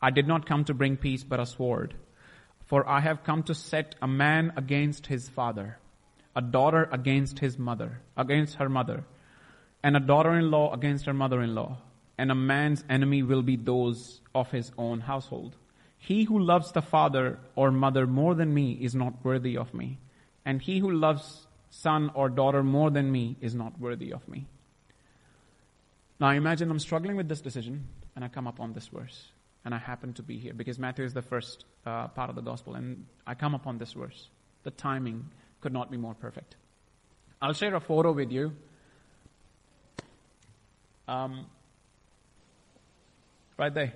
I did not come to bring peace, but a sword. For I have come to set a man against his father, a daughter against his mother, against her mother, and a daughter-in-law against her mother-in-law. And a man's enemy will be those of his own household. He who loves the father or mother more than me is not worthy of me. And he who loves son or daughter more than me is not worthy of me. Now imagine I'm struggling with this decision and I come upon this verse and I happen to be here because Matthew is the first uh, part of the gospel and I come upon this verse. The timing could not be more perfect. I'll share a photo with you. Um, right there.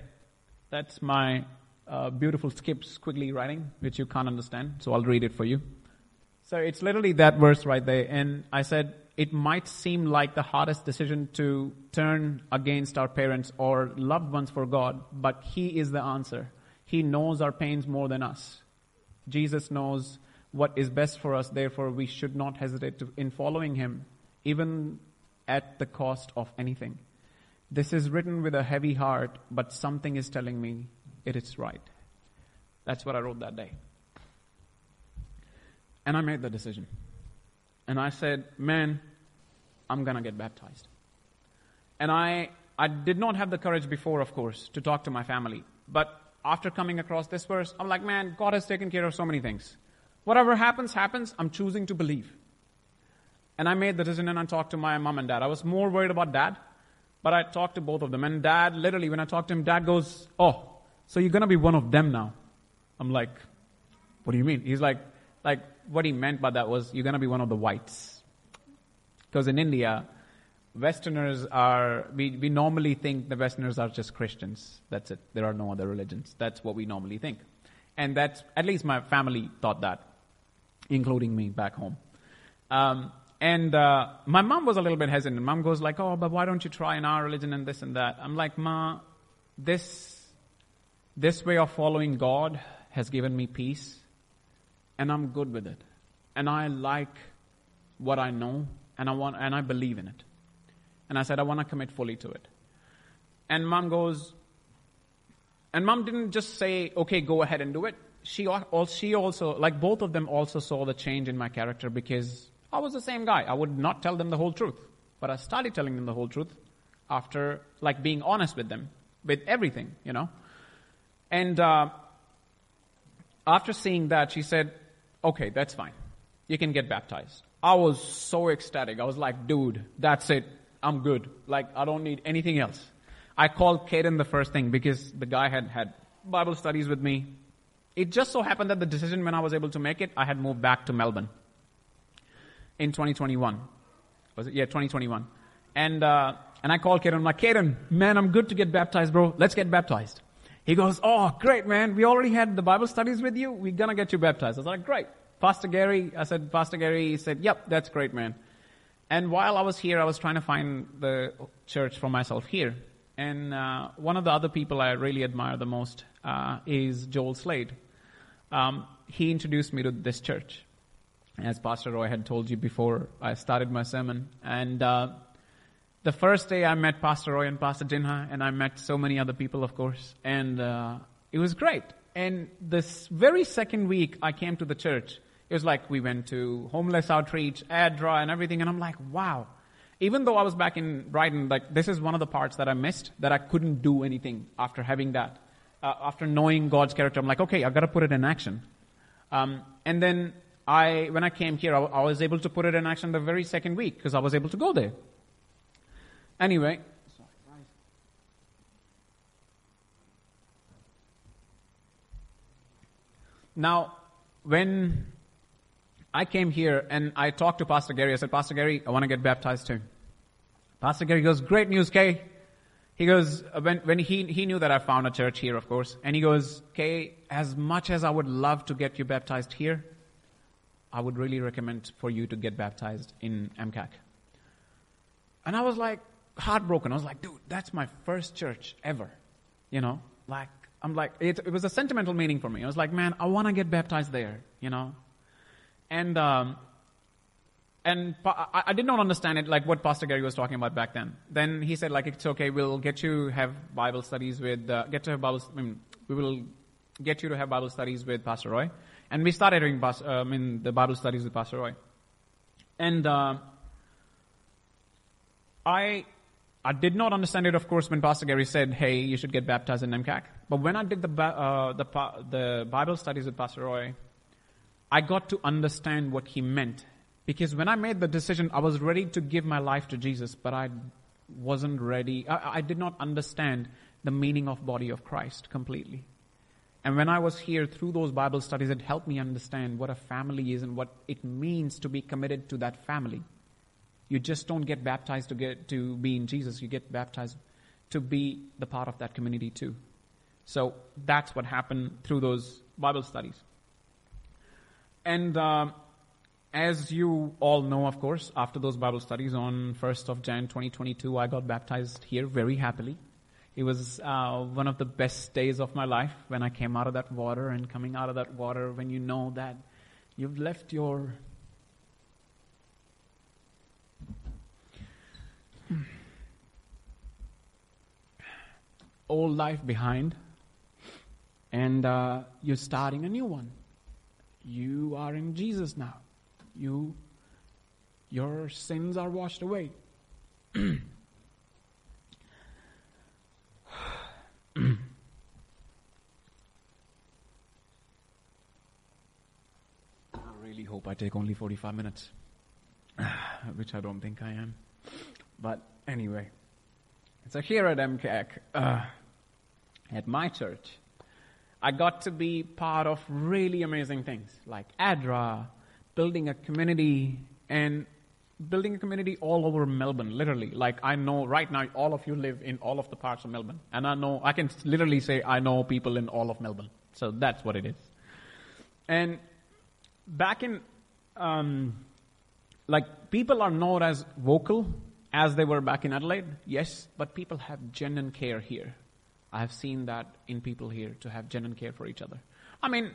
That's my uh, beautiful skip squiggly writing, which you can't understand, so I'll read it for you. So it's literally that verse right there, and I said, it might seem like the hardest decision to turn against our parents or loved ones for God, but He is the answer. He knows our pains more than us. Jesus knows what is best for us, therefore we should not hesitate to, in following Him, even at the cost of anything. This is written with a heavy heart, but something is telling me it is right. That's what I wrote that day. And I made the decision. And I said, man, I'm going to get baptized. And I, I did not have the courage before, of course, to talk to my family. But after coming across this verse, I'm like, man, God has taken care of so many things. Whatever happens, happens. I'm choosing to believe. And I made the decision and I talked to my mom and dad. I was more worried about dad, but I talked to both of them. And dad, literally, when I talked to him, dad goes, Oh, so you're going to be one of them now. I'm like, What do you mean? He's like, like, what he meant by that was, you're going to be one of the whites. Because in India, Westerners are, we, we normally think the Westerners are just Christians. That's it. There are no other religions. That's what we normally think. And that's, at least my family thought that, including me back home. Um, and uh, my mom was a little bit hesitant. Mom goes like, "Oh, but why don't you try in our religion and this and that?" I'm like, "Ma, this this way of following God has given me peace, and I'm good with it, and I like what I know, and I want and I believe in it. And I said I want to commit fully to it. And mom goes, and mom didn't just say, okay, go ahead and do it. She, she also, like both of them also saw the change in my character because I was the same guy. I would not tell them the whole truth. But I started telling them the whole truth after, like, being honest with them, with everything, you know. And uh, after seeing that, she said, okay, that's fine. You can get baptized. I was so ecstatic. I was like, dude, that's it. I'm good. Like, I don't need anything else. I called Caden the first thing because the guy had had Bible studies with me. It just so happened that the decision when I was able to make it, I had moved back to Melbourne in 2021. Was it? Yeah, 2021. And, uh, and I called Caden. I'm like, Caden, man, I'm good to get baptized, bro. Let's get baptized. He goes, oh, great, man. We already had the Bible studies with you. We're gonna get you baptized. I was like, great. Pastor Gary, I said, Pastor Gary said, yep, that's great, man. And while I was here, I was trying to find the church for myself here. And uh, one of the other people I really admire the most uh, is Joel Slade. Um, he introduced me to this church, as Pastor Roy had told you before I started my sermon. And uh, the first day I met Pastor Roy and Pastor Jinha, and I met so many other people, of course, and uh, it was great. And this very second week I came to the church, it was like we went to homeless outreach, ADRA, and everything, and I'm like, wow. Even though I was back in Brighton, like this is one of the parts that I missed that I couldn't do anything after having that. Uh, after knowing God's character, I'm like, okay, I've got to put it in action. Um, and then I, when I came here, I was able to put it in action the very second week because I was able to go there. Anyway, now when I came here and I talked to Pastor Gary. I said, Pastor Gary, I want to get baptized too. Pastor Gary goes, great news, Kay. He goes, uh, when, when he, he knew that I found a church here, of course, and he goes, Kay, as much as I would love to get you baptized here, I would really recommend for you to get baptized in MCAC. And I was like, heartbroken. I was like, dude, that's my first church ever. You know, like, I'm like, it, it was a sentimental meaning for me. I was like, man, I want to get baptized there, you know. And um, and I, I did not understand it like what Pastor Gary was talking about back then. Then he said like it's okay, we'll get you have Bible studies with uh, get to have Bible. I mean, we will get you to have Bible studies with Pastor Roy, and we started doing uh, I mean the Bible studies with Pastor Roy, and uh, I I did not understand it, of course, when Pastor Gary said, "Hey, you should get baptized in MCAC." But when I did the uh, the the Bible studies with Pastor Roy, I got to understand what he meant. Because when I made the decision, I was ready to give my life to Jesus, but I wasn't ready. I, I did not understand the meaning of body of Christ completely. And when I was here through those Bible studies, it helped me understand what a family is and what it means to be committed to that family. You just don't get baptized to get to be in Jesus. You get baptized to be the part of that community too. So that's what happened through those Bible studies. And uh, as you all know, of course, after those Bible studies on 1st of Jan 2022, I got baptized here very happily. It was uh, one of the best days of my life when I came out of that water and coming out of that water when you know that you've left your old life behind and uh, you're starting a new one. You are in Jesus now. You, your sins are washed away. I really hope I take only 45 minutes, which I don't think I am. But anyway, so here at MCAC, uh, at my church, I got to be part of really amazing things like ADRA, building a community, and building a community all over Melbourne, literally. Like I know right now all of you live in all of the parts of Melbourne. And I know, I can literally say I know people in all of Melbourne. So that's what it is. And back in, um, like people are not as vocal as they were back in Adelaide, yes, but people have genuine care here. I have seen that in people here to have genuine care for each other. I mean,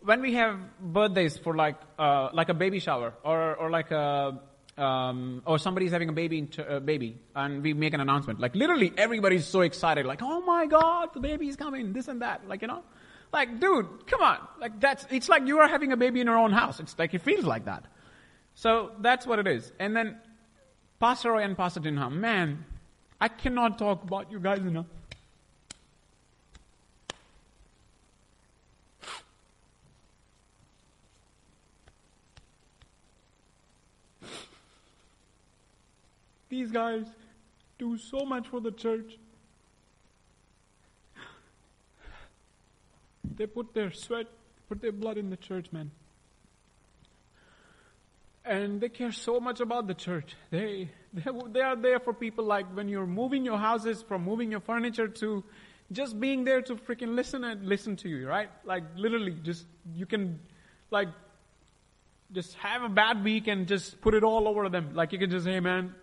when we have birthdays for like uh, like a baby shower or or like a um, or somebody's having a baby uh, baby and we make an announcement, like literally everybody's so excited, like oh my god, the baby's coming, this and that, like you know. Like, dude, come on. Like that's, it's like you are having a baby in your own house. It's like, it feels like that. So that's what it is. And then Pastor Roy and Pastor Jinha, man, I cannot talk about you guys enough. These guys do so much for the church. They put their sweat, put their blood in the church, man. And they care so much about the church. They, they, they are there for people like when you're moving your houses, from moving your furniture to just being there to freaking listen and listen to you, right? Like literally, just, you can, like, just have a bad week and just put it all over them. Like you can just say, hey man,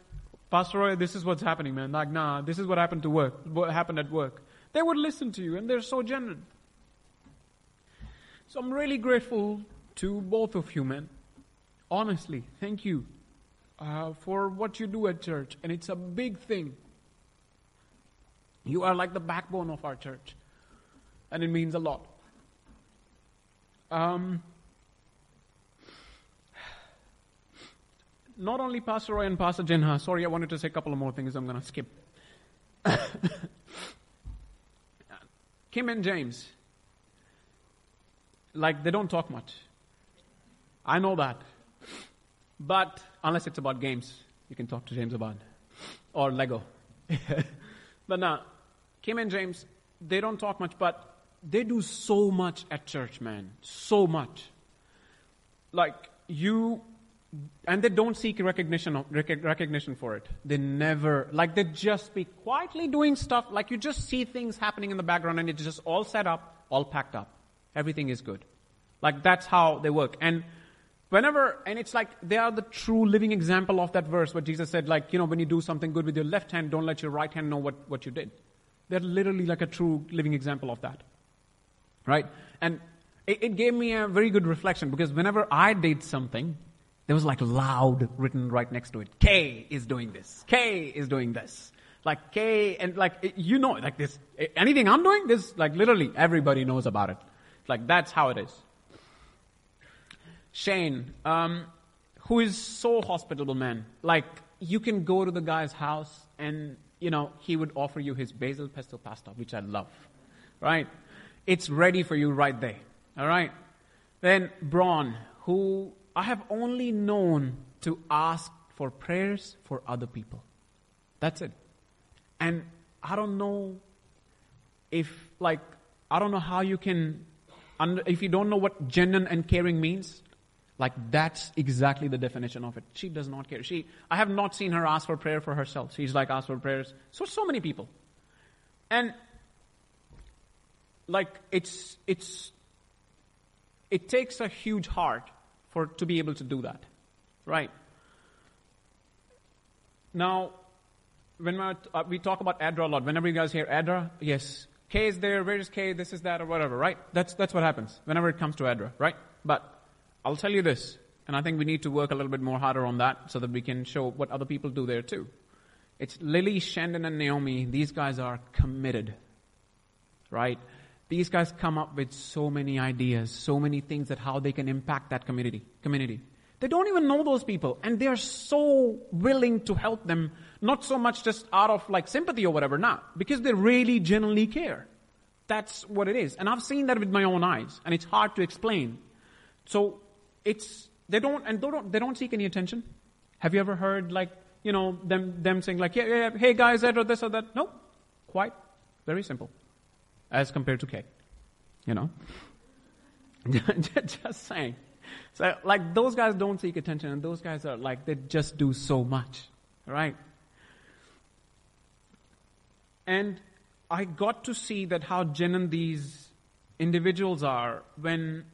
Pastor Roy, this is what's happening, man. Like, nah, this is what happened to work, what happened at work. They would listen to you and they're so genuine. So I'm really grateful to both of you, man. Honestly, thank you uh, for what you do at church. And it's a big thing. You are like the backbone of our church. And it means a lot. Um, not only Pastor Roy and Pastor Jinha, sorry, I wanted to say a couple of more things I'm going to skip. Kim and James, like they don't talk much. I know that. But unless it's about games, you can talk to James about or Lego. but now, Kim and James, they don't talk much, but they do so much at church, man. So much. Like you and they don't seek recognition recognition for it. They never like they just be quietly doing stuff like you just see things happening in the background and it's just all set up, all packed up. Everything is good. Like that's how they work. And whenever, and it's like they are the true living example of that verse where Jesus said, like, you know, when you do something good with your left hand, don't let your right hand know what, what you did. They're literally like a true living example of that. Right? And it, it gave me a very good reflection because whenever I did something, there was like loud written right next to it. K is doing this. K is doing this. Like K and like, you know, like this, anything I'm doing, this, like literally everybody knows about it. Like that's how it is. Shane, um, who is so hospitable man. Like, you can go to the guy's house and, you know, he would offer you his basil pesto pasta, which I love. Right? It's ready for you right there. All right? Then Braun, who I have only known to ask for prayers for other people. That's it. And I don't know if, like, I don't know how you can, if you don't know what genuine and caring means, like that's exactly the definition of it. She does not care. She, I have not seen her ask for prayer for herself. She's like asked for prayers. So so many people, and like it's it's it takes a huge heart for to be able to do that, right? Now, when uh, we talk about ADRA a lot, whenever you guys hear ADRA, yes, K is there, where is K, this is that, or whatever, right? That's, that's what happens whenever it comes to ADRA, right? But I'll tell you this, and I think we need to work a little bit more harder on that so that we can show what other people do there too. It's Lily, Shandon, and Naomi. These guys are committed, right? These guys come up with so many ideas, so many things that how they can impact that community. Community. They don't even know those people, and they are so willing to help them, not so much just out of like sympathy or whatever, not because they really genuinely care. That's what it is. And I've seen that with my own eyes, and it's hard to explain. So it's, they don't, and they don't, they don't seek any attention. Have you ever heard like, you know, them, them saying like, yeah, yeah, yeah hey guys, that or this or that? No. Quite. Very simple. As compared to K. You know? just saying. So, like, those guys don't seek attention, and those guys are like, they just do so much, right? And I got to see that how genuine these individuals are when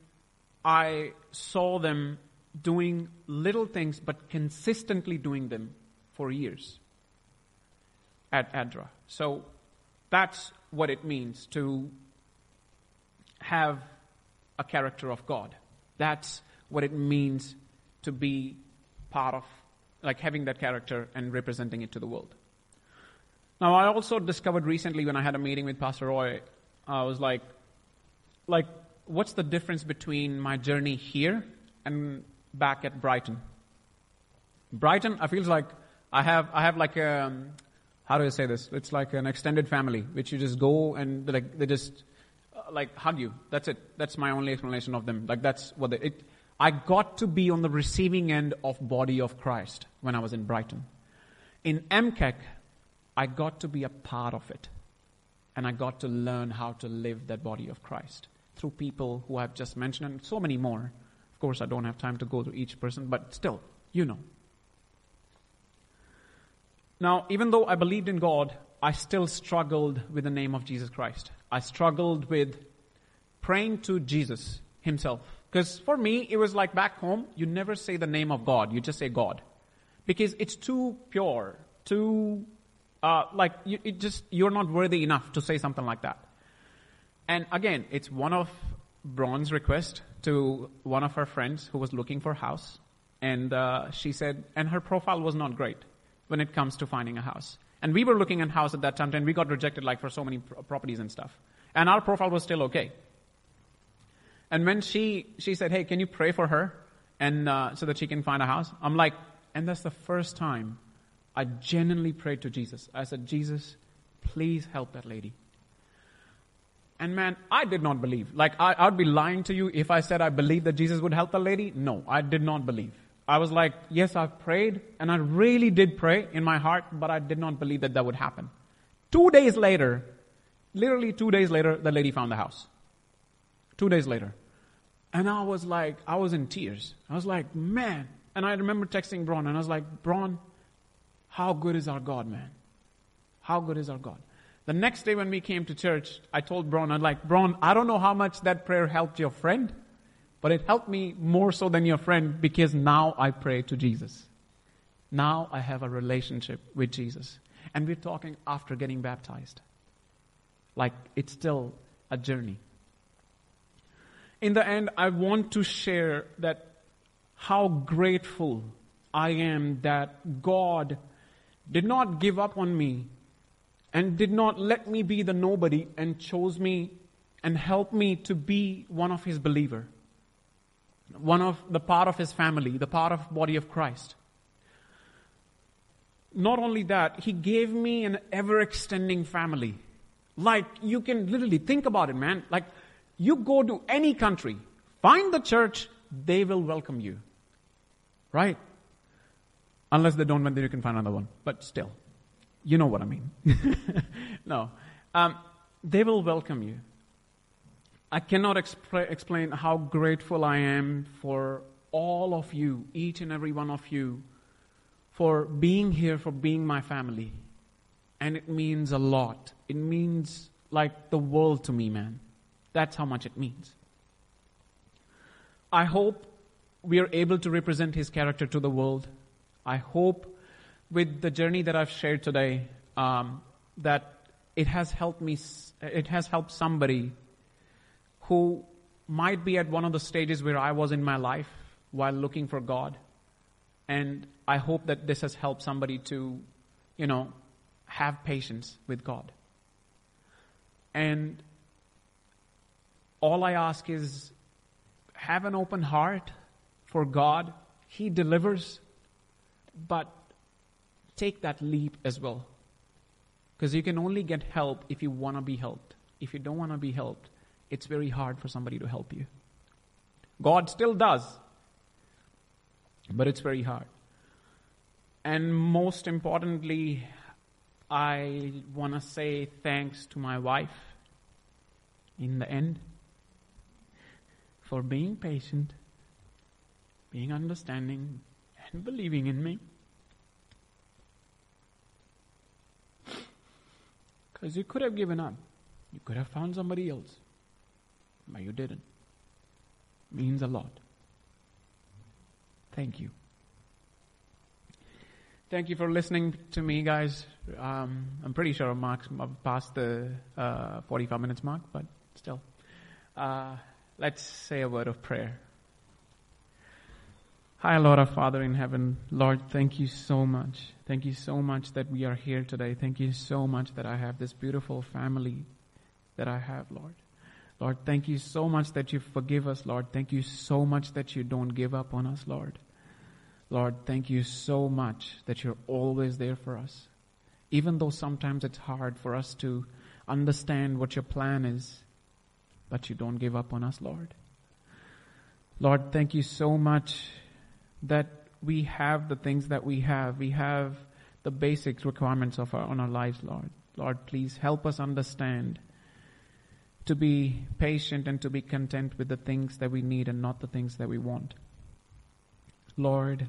I saw them doing little things, but consistently doing them for years at ADRA. So that's what it means to have a character of God. That's what it means to be part of, like having that character and representing it to the world. Now, I also discovered recently when I had a meeting with Pastor Roy, I was like, like, what's the difference between my journey here and back at Brighton? Brighton, I feel like I have, I have like a, um, how do I say this? It's like an extended family, which you just go and like, they just, uh, like hug you. That's it. That's my only explanation of them. Like that's what they, it, I got to be on the receiving end of body of Christ when I was in Brighton. In MCAC, I got to be a part of it. And I got to learn how to live that body of Christ through people who I've just mentioned and so many more. Of course, I don't have time to go to each person, but still, you know. Now, even though I believed in God, I still struggled with the name of Jesus Christ. I struggled with praying to Jesus himself. Because for me, it was like back home, you never say the name of God, you just say God. Because it's too pure, too, uh, like, you, it just, you're not worthy enough to say something like that. And again, it's one of Braun's request to one of her friends who was looking for a house. And uh, she said, and her profile was not great when it comes to finding a house. And we were looking at house at that time, and we got rejected like for so many properties and stuff. And our profile was still okay. And when she, she said, hey, can you pray for her? And uh, so that she can find a house. I'm like, and that's the first time I genuinely prayed to Jesus. I said, Jesus, please help that lady. And man, I did not believe. Like, I, would be lying to you if I said I believed that Jesus would help the lady. No, I did not believe. I was like, yes, I've prayed, and I really did pray in my heart, but I did not believe that that would happen. Two days later, literally two days later, the lady found the house. Two days later. And I was like, I was in tears. I was like, man. And I remember texting Braun, and I was like, Braun, how good is our God, man? How good is our God? The next day when we came to church, I told Braun, I'm like, Braun, I don't know how much that prayer helped your friend, but it helped me more so than your friend because now I pray to Jesus. Now I have a relationship with Jesus. And we're talking after getting baptized. Like, it's still a journey in the end, I want to share that how grateful I am that God did not give up on me and did not let me be the nobody and chose me and helped me to be one of his believer one of the part of his family the part of body of christ not only that he gave me an ever extending family like you can literally think about it man like you go to any country, find the church, they will welcome you. Right? Unless they don't, then you can find another one. But still. You know what I mean. no. Um, they will welcome you. I cannot expl- explain how grateful I am for all of you, each and every one of you, for being here, for being my family. And it means a lot. It means like the world to me, man. That's how much it means. I hope we are able to represent his character to the world. I hope with the journey that I've shared today um, that it has helped me, it has helped somebody who might be at one of the stages where I was in my life while looking for God. And I hope that this has helped somebody to, you know, have patience with God. And all I ask is have an open heart for God. He delivers, but take that leap as well. Because you can only get help if you want to be helped. If you don't want to be helped, it's very hard for somebody to help you. God still does, but it's very hard. And most importantly, I want to say thanks to my wife in the end for being patient, being understanding, and believing in me. Because you could have given up. You could have found somebody else. But you didn't. Means a lot. Thank you. Thank you for listening to me, guys. Um, I'm pretty sure I'm past the uh, 45 minutes mark, but still. Uh, let's say a word of prayer. Hi, Lord our Father in heaven. Lord, thank you so much. Thank you so much that we are here today. Thank you so much that I have this beautiful family that I have, Lord. Lord, thank you so much that you forgive us, Lord. Thank you so much that you don't give up on us, Lord. Lord, thank you so much that you're always there for us. Even though sometimes it's hard for us to understand what your plan is, but you don't give up on us, Lord. Lord, thank you so much that we have the things that we have. We have the basic requirements of our, on our lives, Lord. Lord, please help us understand to be patient and to be content with the things that we need and not the things that we want. Lord,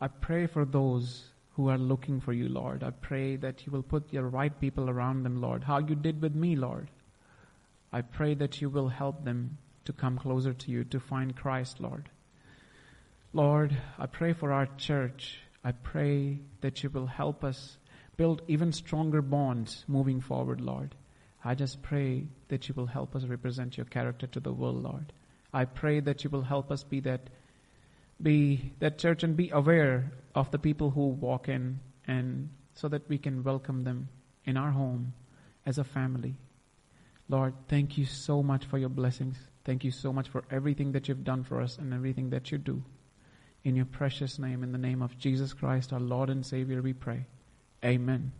I pray for those who are looking for you, Lord. I pray that you will put your right people around them, Lord, how you did with me, Lord. I pray that you will help them to come closer to you, to find Christ, Lord. Lord, I pray for our church. I pray that you will help us build even stronger bonds moving forward, Lord. I just pray that you will help us represent your character to the world, Lord. I pray that you will help us be that be that church and be aware of the people who walk in and so that we can welcome them in our home as a family. Lord, thank you so much for your blessings. Thank you so much for everything that you've done for us and everything that you do. In your precious name, in the name of Jesus Christ, our Lord and Savior, we pray. Amen.